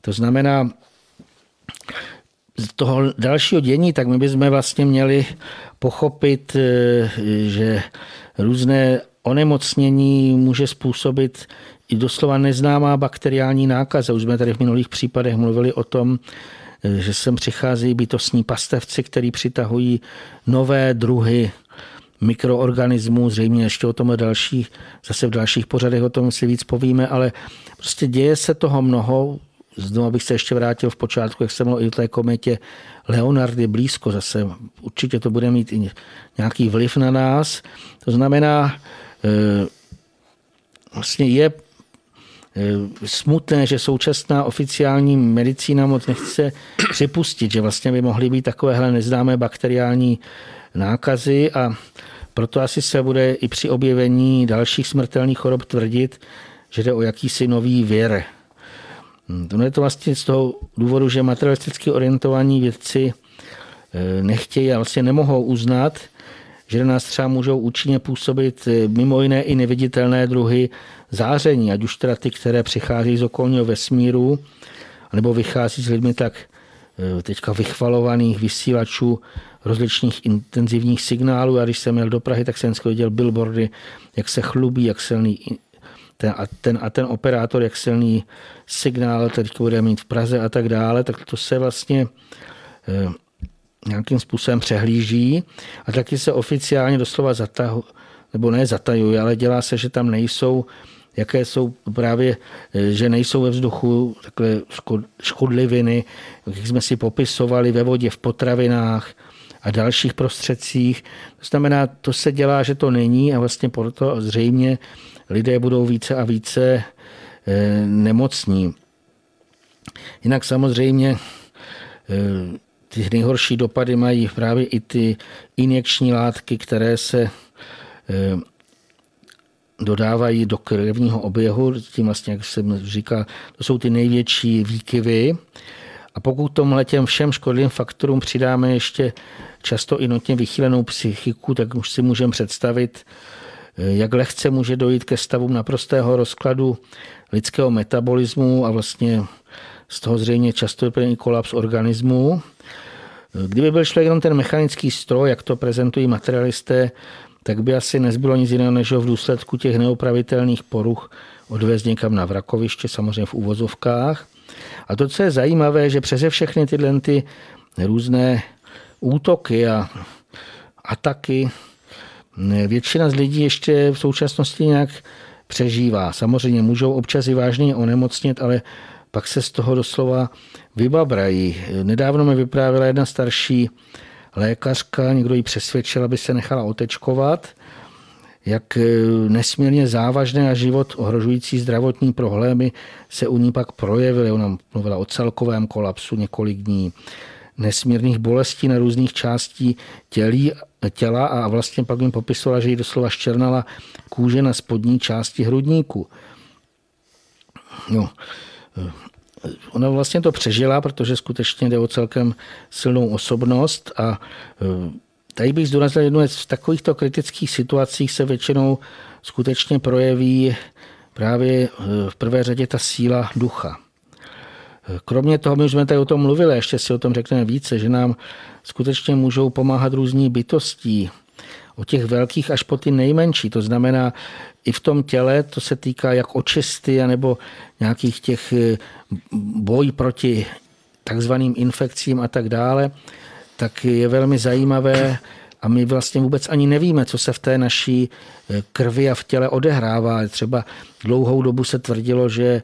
To znamená, z toho dalšího dění, tak my bychom vlastně měli pochopit, eh, že různé onemocnění může způsobit i doslova neznámá bakteriální nákaza. Už jsme tady v minulých případech mluvili o tom, eh, že sem přicházejí bytostní pastevci, který přitahují nové druhy mikroorganismů, zřejmě ještě o tom další, zase v dalších pořadech o tom si víc povíme, ale prostě děje se toho mnoho, Znovu bych se ještě vrátil v počátku, jak jsem mluvil i o té kometě Leonardy blízko zase. Určitě to bude mít i nějaký vliv na nás. To znamená, e, vlastně je e, smutné, že současná oficiální medicína moc nechce připustit, že vlastně by mohly být takovéhle neznámé bakteriální nákazy a proto asi se bude i při objevení dalších smrtelných chorob tvrdit, že jde o jakýsi nový věr. Hmm, to je to vlastně z toho důvodu, že materialisticky orientovaní vědci eh, nechtějí a vlastně nemohou uznat, že na nás třeba můžou účinně působit eh, mimo jiné i neviditelné druhy záření, ať už teda ty, které přichází z okolního vesmíru, nebo vychází s lidmi tak eh, teďka vychvalovaných vysílačů rozličných intenzivních signálů. A když jsem měl do Prahy, tak jsem viděl billboardy, jak se chlubí, jak silný ten, a, ten, a ten operátor, jak silný signál teď bude mít v Praze a tak dále, tak to se vlastně eh, nějakým způsobem přehlíží a taky se oficiálně doslova zatahu, nebo ne zatajuje, ale dělá se, že tam nejsou jaké jsou právě, eh, že nejsou ve vzduchu takové škodliviny, jak jsme si popisovali ve vodě, v potravinách a dalších prostředcích. To znamená, to se dělá, že to není a vlastně proto zřejmě lidé budou více a více eh, nemocní. Jinak samozřejmě eh, ty nejhorší dopady mají právě i ty injekční látky, které se eh, dodávají do krevního oběhu, tím vlastně, jak jsem říkal, to jsou ty největší výkyvy. A pokud tomhle těm všem škodlivým faktorům přidáme ještě často i notně vychýlenou psychiku, tak už si můžeme představit, jak lehce může dojít ke stavům naprostého rozkladu lidského metabolismu a vlastně z toho zřejmě často je i kolaps organismu. Kdyby byl člověk jenom ten mechanický stroj, jak to prezentují materialisté, tak by asi nezbylo nic jiného, než ho v důsledku těch neopravitelných poruch odvést někam na vrakoviště, samozřejmě v úvozovkách. A to, co je zajímavé, že přeze všechny tyhle ty různé útoky a ataky Většina z lidí ještě v současnosti nějak přežívá. Samozřejmě můžou občas i vážně onemocnit, ale pak se z toho doslova vybabrají. Nedávno mi vyprávěla jedna starší lékařka, někdo ji přesvědčil, aby se nechala otečkovat, jak nesmírně závažné a život ohrožující zdravotní problémy se u ní pak projevily. Ona mluvila o celkovém kolapsu několik dní, nesmírných bolestí na různých částí tělí, těla a vlastně pak mi popisovala, že jí doslova ščernala kůže na spodní části hrudníku. No, ona vlastně to přežila, protože skutečně jde o celkem silnou osobnost a tady bych zdůraznil jednu věc, v takovýchto kritických situacích se většinou skutečně projeví právě v prvé řadě ta síla ducha. Kromě toho, my už jsme tady o tom mluvili, ještě si o tom řekneme více, že nám skutečně můžou pomáhat různí bytostí, od těch velkých až po ty nejmenší. To znamená, i v tom těle, to se týká jak očisty, nebo nějakých těch eh, boj proti takzvaným infekcím a tak dále, tak je velmi zajímavé a my vlastně vůbec ani nevíme, co se v té naší eh, krvi a v těle odehrává. Třeba dlouhou dobu se tvrdilo, že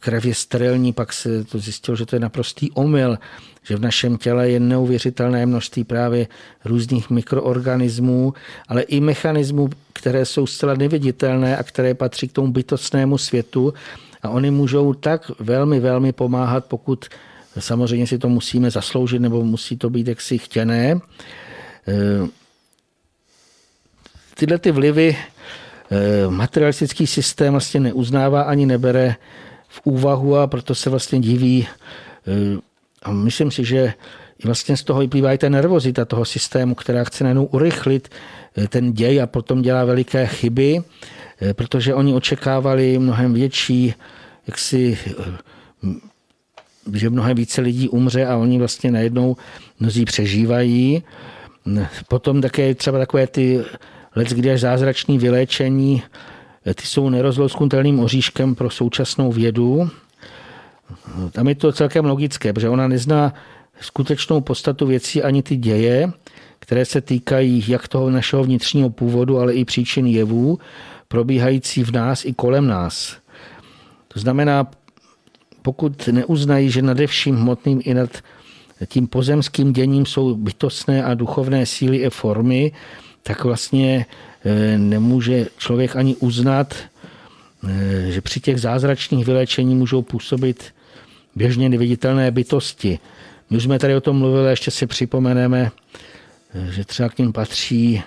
krev je sterilní, pak se to zjistilo, že to je naprostý omyl, že v našem těle je neuvěřitelné množství právě různých mikroorganismů, ale i mechanismů, které jsou zcela neviditelné a které patří k tomu bytostnému světu a oni můžou tak velmi, velmi pomáhat, pokud samozřejmě si to musíme zasloužit nebo musí to být jaksi chtěné. Eh, tyhle ty vlivy eh, materialistický systém vlastně neuznává ani nebere v úvahu a proto se vlastně diví. Eh, a myslím si, že vlastně z toho vyplývá i ta nervozita toho systému, která chce najednou urychlit ten děj a potom dělá veliké chyby, protože oni očekávali mnohem větší, jaksi, že mnohem více lidí umře a oni vlastně najednou mnozí přežívají. Potom také třeba takové ty let, kdy až zázračný vyléčení, ty jsou nerozlousknutelným oříškem pro současnou vědu. Tam je to celkem logické, protože ona nezná skutečnou podstatu věcí ani ty děje, které se týkají jak toho našeho vnitřního původu, ale i příčin jevů, probíhající v nás i kolem nás. To znamená, pokud neuznají, že nade vším hmotným i nad tím pozemským děním jsou bytostné a duchovné síly i formy, tak vlastně e, nemůže člověk ani uznat, e, že při těch zázračných vylečení můžou působit běžně neviditelné bytosti. My už jsme tady o tom mluvili, ještě si připomeneme, e, že třeba k ním patří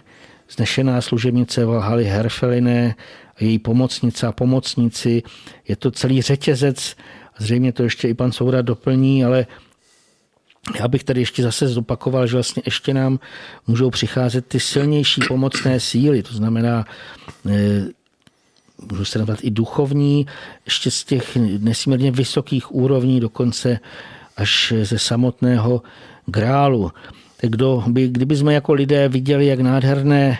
znešená služebnice Valhaly Herfeliné a její pomocnice a pomocníci. Je to celý řetězec, zřejmě to ještě i pan Souda doplní, ale já bych tady ještě zase zopakoval, že vlastně ještě nám můžou přicházet ty silnější pomocné síly, to znamená, eh, můžu se nazvat i duchovní, ještě z těch nesmírně vysokých úrovní, dokonce až ze samotného grálu. Kdo by, kdyby jsme jako lidé viděli, jak nádherné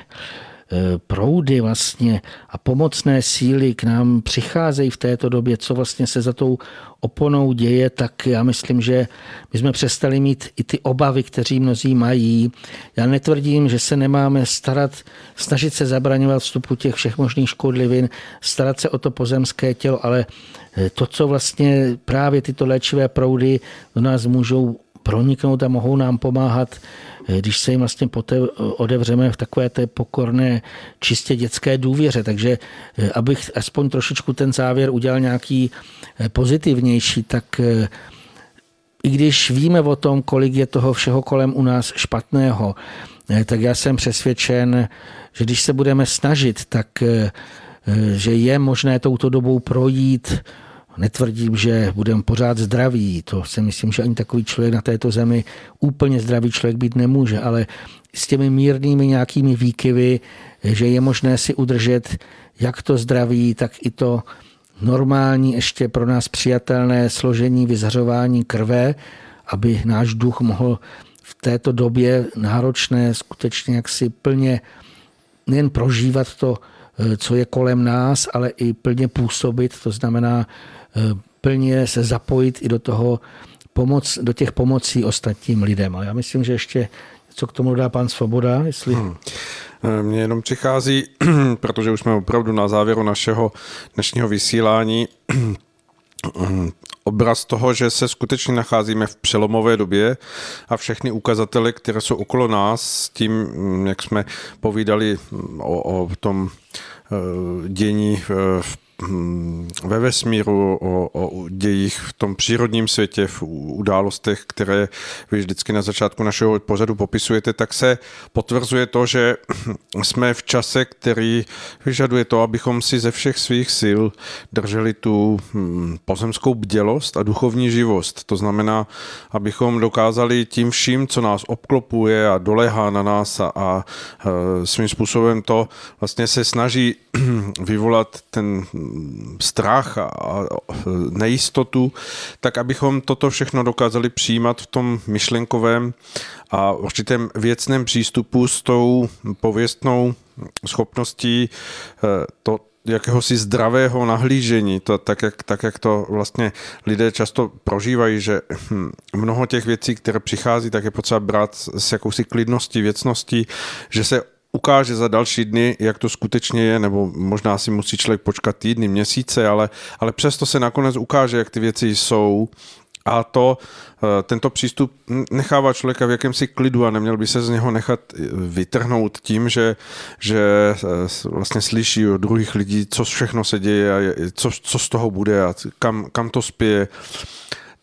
proudy vlastně a pomocné síly k nám přicházejí v této době, co vlastně se za tou oponou děje, tak já myslím, že my jsme přestali mít i ty obavy, kteří mnozí mají. Já netvrdím, že se nemáme starat, snažit se zabraňovat vstupu těch všech možných škodlivin, starat se o to pozemské tělo, ale eh, to, co vlastně právě tyto léčivé proudy do nás můžou proniknout a mohou nám pomáhat když se jim vlastně poté odevřeme v takové té pokorné, čistě dětské důvěře. Takže eh, abych aspoň trošičku ten závěr udělal nějaký eh, pozitivnější, tak eh, i když víme o tom, kolik je toho všeho kolem u nás špatného, tak já jsem přesvědčen, že když se budeme snažit, tak že je možné touto dobou projít Netvrdím, že budeme pořád zdraví, to si myslím, že ani takový člověk na této zemi úplně zdravý člověk být nemůže, ale s těmi mírnými nějakými výkyvy, že je možné si udržet jak to zdraví, tak i to normální, ještě pro nás přijatelné složení vyzařování krve, aby náš duch mohl v této době náročné skutečně jaksi plně nejen prožívat to, co je kolem nás, ale i plně působit, to znamená Eh, plně se zapojit i do toho pomoc, do těch pomocí ostatním lidem. A já myslím, že ještě co k tomu dá pan Svoboda, jestli... Hmm. Eh, mně jenom přichází, protože už jsme opravdu na závěru našeho dnešního vysílání, obraz toho, že se skutečně nacházíme v přelomové době a všechny ukazatele, které jsou okolo nás, s tím, mm, jak jsme povídali o, o tom eh, dění v ve vesmíru, o, o dějích v tom přírodním světě, v událostech, které vy vždycky na začátku našeho pořadu popisujete, tak se potvrzuje to, že jsme v čase, který vyžaduje to, abychom si ze všech svých sil drželi tu hm, pozemskou bdělost a duchovní živost. To znamená, abychom dokázali tím vším, co nás obklopuje a dolehá na nás a, a svým způsobem to vlastně se snaží vyvolat ten strach a nejistotu, tak abychom toto všechno dokázali přijímat v tom myšlenkovém a určitém věcném přístupu s tou pověstnou schopností eh, to, jakéhosi zdravého nahlížení, to, tak, jak, tak jak to vlastně lidé často prožívají, že hm, mnoho těch věcí, které přichází, tak je potřeba brát s jakousi klidností, věcností, že se ukáže za další dny, jak to skutečně je, nebo možná si musí člověk počkat týdny, měsíce, ale, ale přesto se nakonec ukáže, jak ty věci jsou. A to, eh, tento přístup nechává člověka v jakémsi klidu a neměl by se z něho nechat eh, vytrhnout tím, že, že eh, vlastně slyší od druhých lidí, co všechno se děje a co, co z toho bude a kam, kam to spěje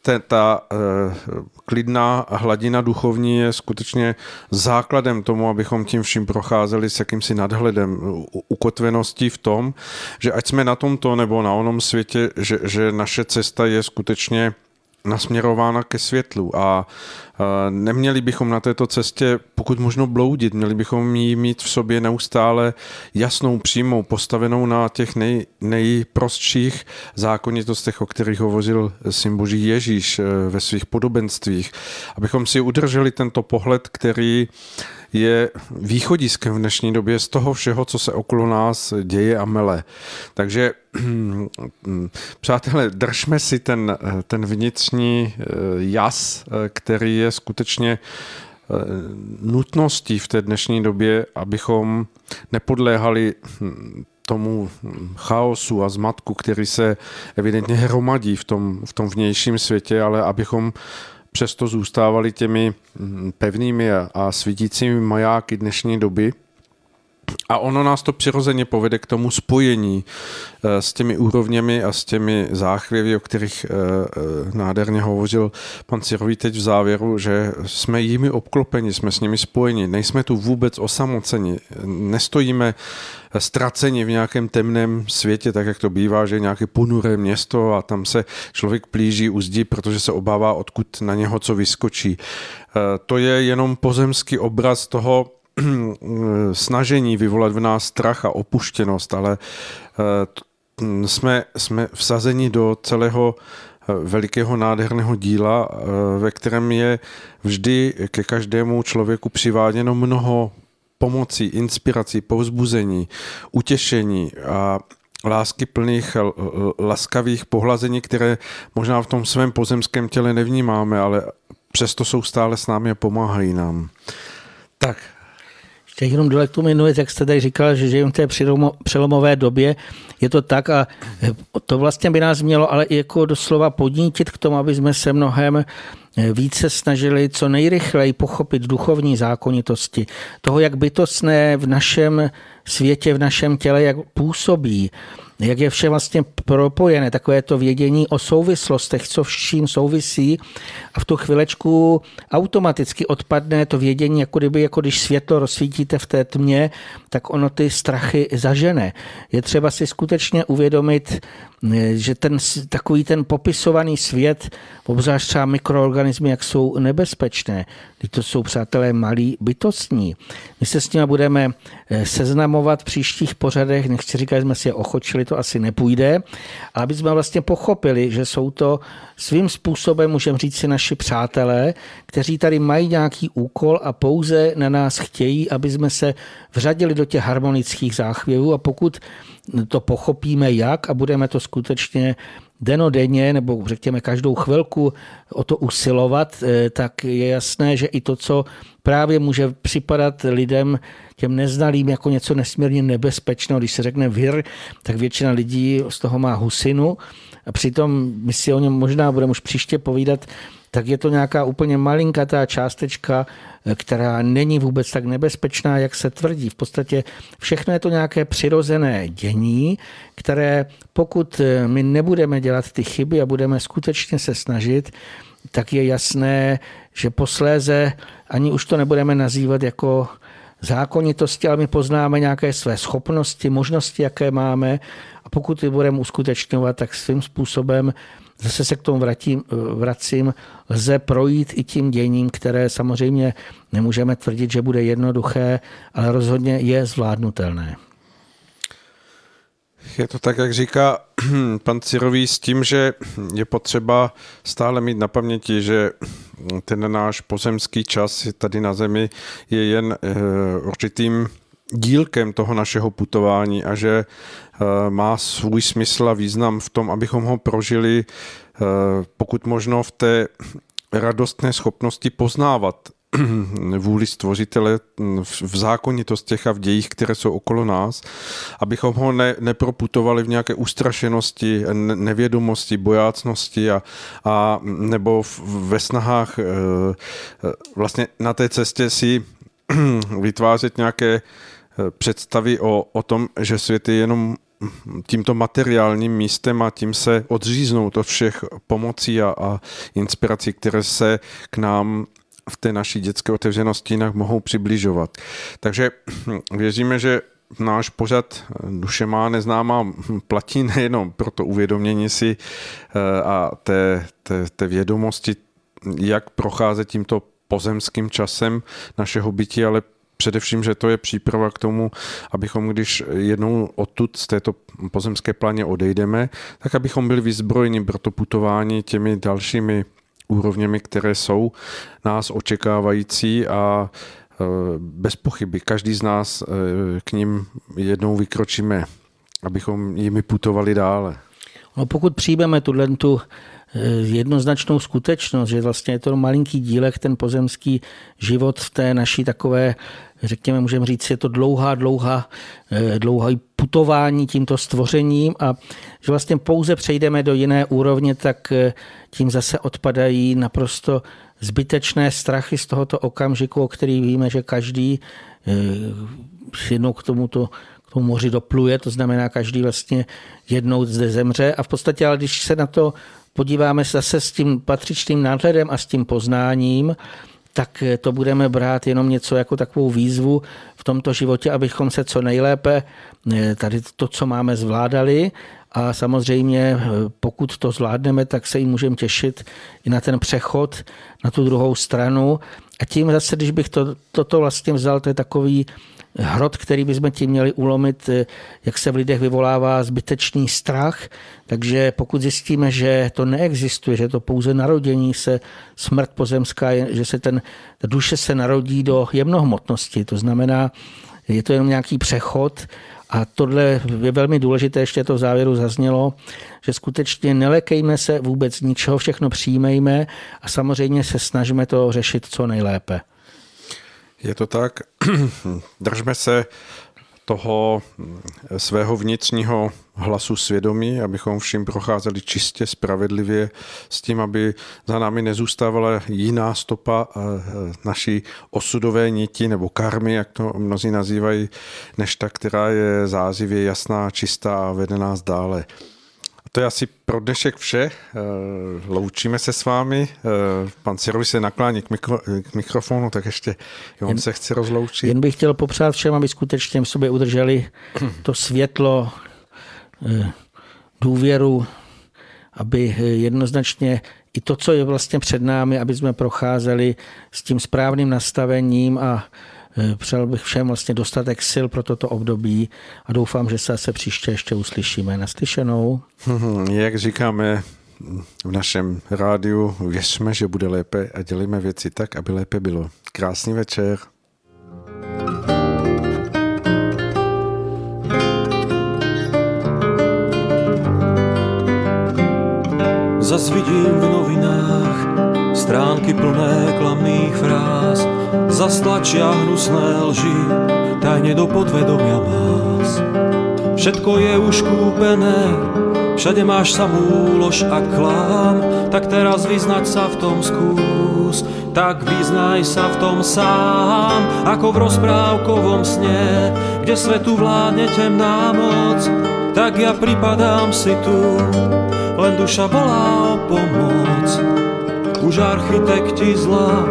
ta, ta uh, klidná hladina duchovní je skutečně základem tomu, abychom tím vším procházeli s jakýmsi nadhledem, ukotveností v tom, že ať jsme na tomto nebo na onom světě, že, že naše cesta je skutečně nasměrována ke světlu. A neměli bychom na této cestě pokud možno bloudit, měli bychom ji mít v sobě neustále jasnou, přímou, postavenou na těch nej, nejprostších zákonitostech, o kterých hovořil syn Boží Ježíš e, ve svých podobenstvích, abychom si udrželi tento pohled, který je východiskem v dnešní době z toho všeho, co se okolo nás děje a mele. Takže přátelé, držme si ten, ten vnitřní eh, jas, eh, který je skutečně eh, nutností v té dnešní době, abychom nepodléhali hm, tomu chaosu a zmatku, který se evidentně hromadí v tom, v tom vnějším světě, ale abychom přesto zůstávali těmi mm, pevnými a svítícími majáky dnešní doby. A ono nás to přirozeně povede k tomu spojení eh, s těmi úrovněmi a s těmi záchvěvy, o kterých eh, eh, nádherně hovořil pan Cirový teď v závěru, že jsme jimi obklopeni, jsme s nimi spojeni, nejsme tu vůbec osamoceni, nestojíme ztraceni v nějakém temném světě, tak jak to bývá, že je nějaké ponuré město a tam se člověk plíží u zdi, protože se obává, odkud na něho co vyskočí. To je jenom pozemský obraz toho, snažení vyvolat v nás strach a opuštěnost, ale eh, jsme, jsme vsazeni do celého eh, velikého nádherného díla, eh, ve kterém je vždy ke každému člověku přiváděno mnoho pomocí, inspirací, povzbuzení, utěšení a lásky plných laskavých pohlazení, které možná v tom svém pozemském těle nevnímáme, ale přesto jsou stále s námi a pomáhají nám. Tak, ještě jenom dole k tomu jednu věc, jak jste tady říkal, že žijeme v té přelomové době, je to tak a to vlastně by nás mělo ale i jako doslova podnítit k tomu, aby jsme se mnohem více snažili co nejrychleji pochopit duchovní zákonitosti, toho, jak bytostné v našem světě, v našem těle, jak působí jak je vše vlastně propojené, takové to vědění o souvislostech, co vším souvisí a v tu chvilečku automaticky odpadne to vědění, jako kdyby, jako když světlo rozsvítíte v té tmě, tak ono ty strachy zažene. Je třeba si skutečně uvědomit, že ten takový ten popisovaný svět, obzvlášť třeba mikroorganismy, jak jsou nebezpečné, když to jsou přátelé malí bytostní. My se s nimi budeme eh, seznamovat v příštích pořadech, nechci říkat, že jsme si je ochočili, to asi nepůjde, ale aby jsme vlastně pochopili, že jsou to svým způsobem, můžeme říct si, naši přátelé, kteří tady mají nějaký úkol a pouze na nás chtějí, aby jsme se vřadili do těch harmonických záchvěvů. A pokud to pochopíme jak a budeme to skutečně denodenně nebo řekněme každou chvilku o to usilovat, eh, tak je jasné, že i to, co právě může připadat lidem, těm neznalým jako něco nesmírně nebezpečného, když se řekne vir, tak většina lidí z toho má husinu. A přitom my si o něm možná budeme už příště povídat, tak je to nějaká úplně malinkatá částečka, která není vůbec tak nebezpečná, jak se tvrdí. V podstatě všechno je to nějaké přirozené dění, které pokud my nebudeme dělat ty chyby a budeme skutečně se snažit, tak je jasné, že posléze ani už to nebudeme nazývat jako zákonitosti, ale my poznáme nějaké své schopnosti, možnosti, jaké máme a pokud je budeme uskutečňovat, tak svým způsobem zase se k tomu vrátím, vracím, lze projít i tím děním, které samozřejmě nemůžeme tvrdit, že bude jednoduché, ale rozhodně je zvládnutelné. Je to tak, jak říká pan Cirový, s tím, že je potřeba stále mít na paměti, že ten náš pozemský čas tady na Zemi je jen eh, určitým dílkem toho našeho putování a že má svůj smysl a význam v tom, abychom ho prožili eh, pokud možno v té radostné schopnosti poznávat vůli stvořitele v zákonitostech a v dějích, které jsou okolo nás, abychom ho ne, neproputovali v nějaké ustrašenosti, nevědomosti, bojácnosti a, a nebo v, ve snahách e, vlastně na té cestě si vytvářet nějaké představy o, o tom, že svět je jenom tímto materiálním místem a tím se odříznout od všech pomocí a, a inspirací, které se k nám v té naší dětské otevřenosti jinak mohou přibližovat. Takže věříme, že náš pořad Duše má neznámá platí nejenom pro to uvědomění si eh, a té, té, té vědomosti, jak procházet tímto pozemským časem našeho bytí, ale především, že to je příprava k tomu, abychom, když jednou odtud z této pozemské pláně odejdeme, tak abychom byli vyzbrojeni pro to putování těmi dalšími úrovněmi, které jsou nás očekávající a e, bez pochyby každý z nás e, k ním jednou vykročíme, abychom jimi putovali dále. No pokud přijmeme tuhle tu e, jednoznačnou skutečnost, že vlastně je to malinký dílek, ten pozemský život v té naší takové řekněme, můžeme říct, je to dlouhá, dlouhá, eh, dlouhá putování tímto stvořením a že vlastně pouze přejdeme do jiné úrovně, tak eh, tím zase odpadají naprosto zbytečné strachy z tohoto okamžiku, o který víme, že každý eh, jednou k tomuto k tomu moři dopluje, to znamená, každý vlastně jednou zde zemře. A v podstatě, ale když se na to podíváme zase s tím patřičným nadhledem a s tím poznáním, tak to budeme brát jenom něco jako takovou výzvu v tomto životě, abychom se co nejlépe eh, tady to, co máme, zvládali a samozřejmě eh, pokud to zvládneme, tak se jim můžeme těšit i na ten přechod na tu druhou stranu. A tím zase, když bych to, toto vlastně vzal, to je takový hrot, který bychom tím měli ulomit, eh, jak se v lidech vyvolává zbytečný strach. Takže pokud zjistíme, že to neexistuje, že to pouze narodění se, smrt pozemská, že se ten, ta duše se narodí do jemnohmotnosti, to znamená, je to jenom nějaký přechod a tohle je velmi důležité, ještě to v závěru zaznělo, že skutečně nelekejme se vůbec ničeho, všechno přijmejme a samozřejmě se snažíme to řešit co nejlépe. Je to tak. Držme se toho svého vnitřního hlasu svědomí, abychom vším procházeli čistě, spravedlivě, s tím, aby za námi nezůstávala jiná stopa naší osudové niti nebo karmy, jak to mnozí nazývají, než ta, která je zázivě jasná, čistá a vede nás dále to je asi pro dnešek vše. Eh, loučíme se s vámi. Eh, pan Cirovi se naklání k, mikro, k mikrofonu, tak ještě on jen, se chce rozloučit. Jen bych chtěl popřát všem, aby skutečně v sobě udrželi to světlo, eh, důvěru, aby jednoznačně i to, co je vlastně před námi, aby jsme procházeli s tím správným nastavením a přál bych všem vlastně dostatek sil pro toto období a doufám, že se zase příště ještě uslyšíme. Naslyšenou. Jak říkáme v našem rádiu, věřme, že bude lépe a dělíme věci tak, aby lépe bylo. Krásný večer. Zas vidím v novinách stránky plné klamných fráz, zastlačia hnusné lži, tajne do podvedomia más. Všetko je už kúpené, Všade máš samú lož a klám, tak teraz vyznať sa v tom skús. Tak vyznaj sa v tom sám, ako v rozprávkovom sne, kde svetu vládne temná moc. Tak ja pripadám si tu, len duša volá o pomoc. Už architekti zla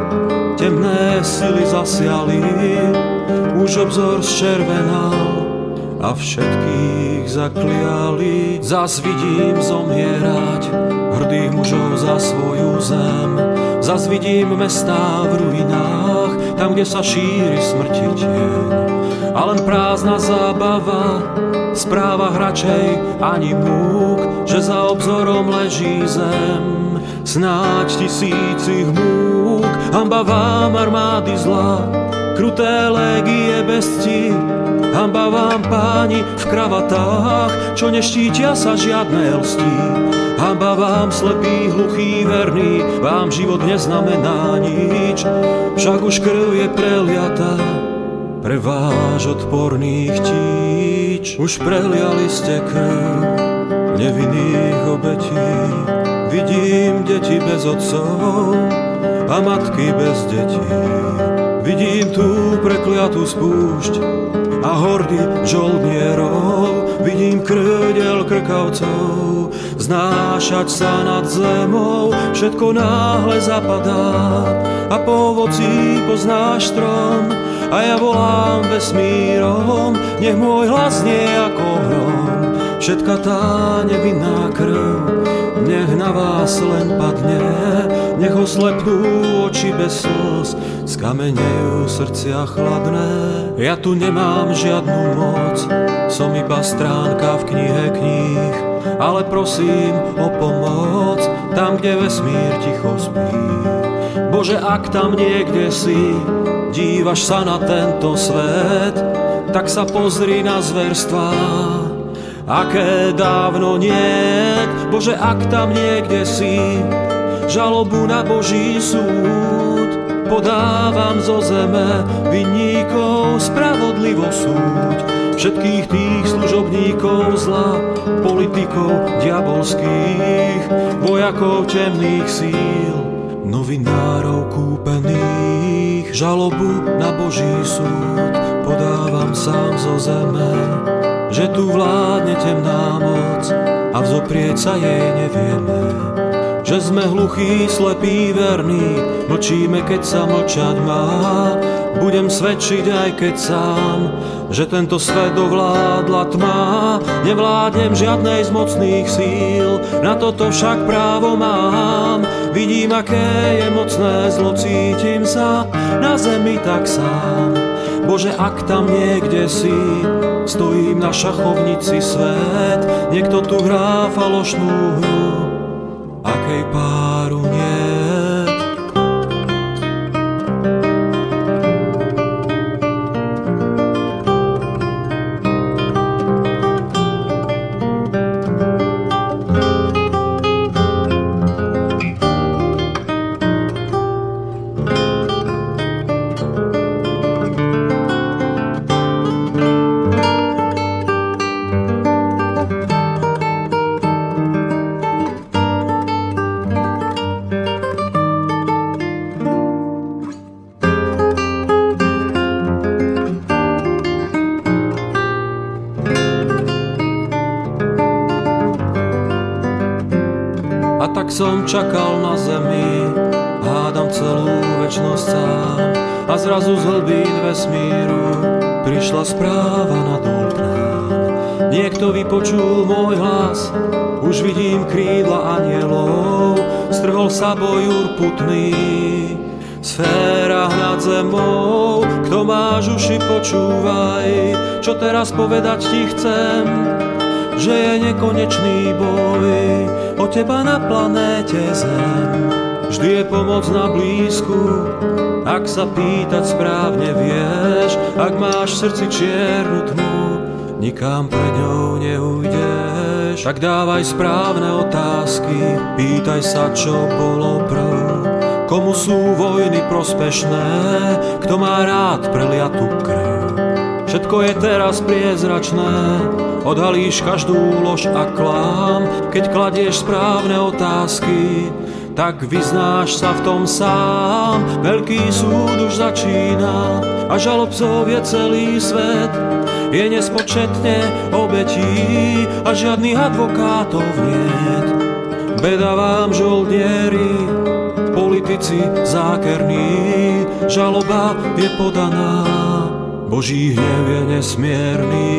temné sily zasiali, už obzor zčervenal a všetkých zakliali. Zas vidím zomierať hrdých mužov za svoju zem. Zas vidím mestá v ruinách, tam, kde sa šíri smrti tieň. A len prázdna zábava, správa hračej ani múk, že za obzorom leží zem. Snáď tisíci múk, hamba vám armády zla, kruté légie bez Hamba vám páni v kravatách, čo neštítia sa žiadne lstí. Hamba vám slepý, hluchý, verný, vám život neznamená nič. Však už krv je preliatá pre váš odporných tíč. Už preliali ste krv nevinných obetí. Vidím deti bez otcov a matky bez detí. Vidím tú prekliatú spúšť a hordy žoldnierov, vidím krďel krkavcov, znášať sa nad zemou, všetko náhle zapadá a po ovoci poznáš strom a ja volám vesmírom, nech môj hlas nie ako hrom, všetka tá nevinná krv, nech na vás len padne, nech oslepnú oči bez slz, skamenejú srdcia chladné. Ja tu nemám žiadnu moc, som iba stránka v knihe kníh, ale prosím o pomoc, tam, kde vesmír ticho spí. Bože, ak tam niekde si, dívaš sa na tento svet, tak sa pozri na zverstvá, aké dávno nie. Bože, ak tam niekde si, žalobu na Boží súd, podávam zo zeme vinníkov spravodlivo súď. Všetkých tých služobníkov zla, politikov diabolských, vojakov temných síl, novinárov kúpených, žalobu na Boží súd podávam sám zo zeme že tu vládne temná moc a vzoprieť sa jej nevieme. Že sme hluchí, slepí, verní, mlčíme, keď sa mlčať má. Budem svedčiť aj keď sám, že tento svet ovládla tma. Nevládnem žiadnej z mocných síl, na toto však právo mám. Vidím, aké je mocné zlo, cítim sa na zemi tak sám. Bože, ak tam niekde si, Stojím na šachovnici svet, niekto tu hrá falošnú hru, akej páru nie. Čakal na zemi, hádam celú väčnosť sám. A zrazu z hlbín vesmíru prišla správa na dol k nám. Niekto vypočul môj hlas, už vidím krídla anielov, strhol sa boj urputný, sféra nad zemou. Kto máš uši, počúvaj, čo teraz povedať ti chcem, že je nekonečný boj o teba na planéte Zem. Vždy je pomoc na blízku, ak sa pýtať správne vieš, ak máš v srdci čiernu tmu, nikam pre ňou neujdeš. Tak dávaj správne otázky, pýtaj sa, čo bolo prv. Komu sú vojny prospešné, kto má rád preliatú krv. Všetko je teraz priezračné, odhalíš každú lož a klám, keď kladieš správne otázky, tak vyznáš sa v tom sám. Veľký súd už začína a žalobcov je celý svet. Je nespočetne obetí a žiadnych advokátov niet. Beda vám žoldieri, politici zákerní, žaloba je podaná Boží hnev je nesmierný,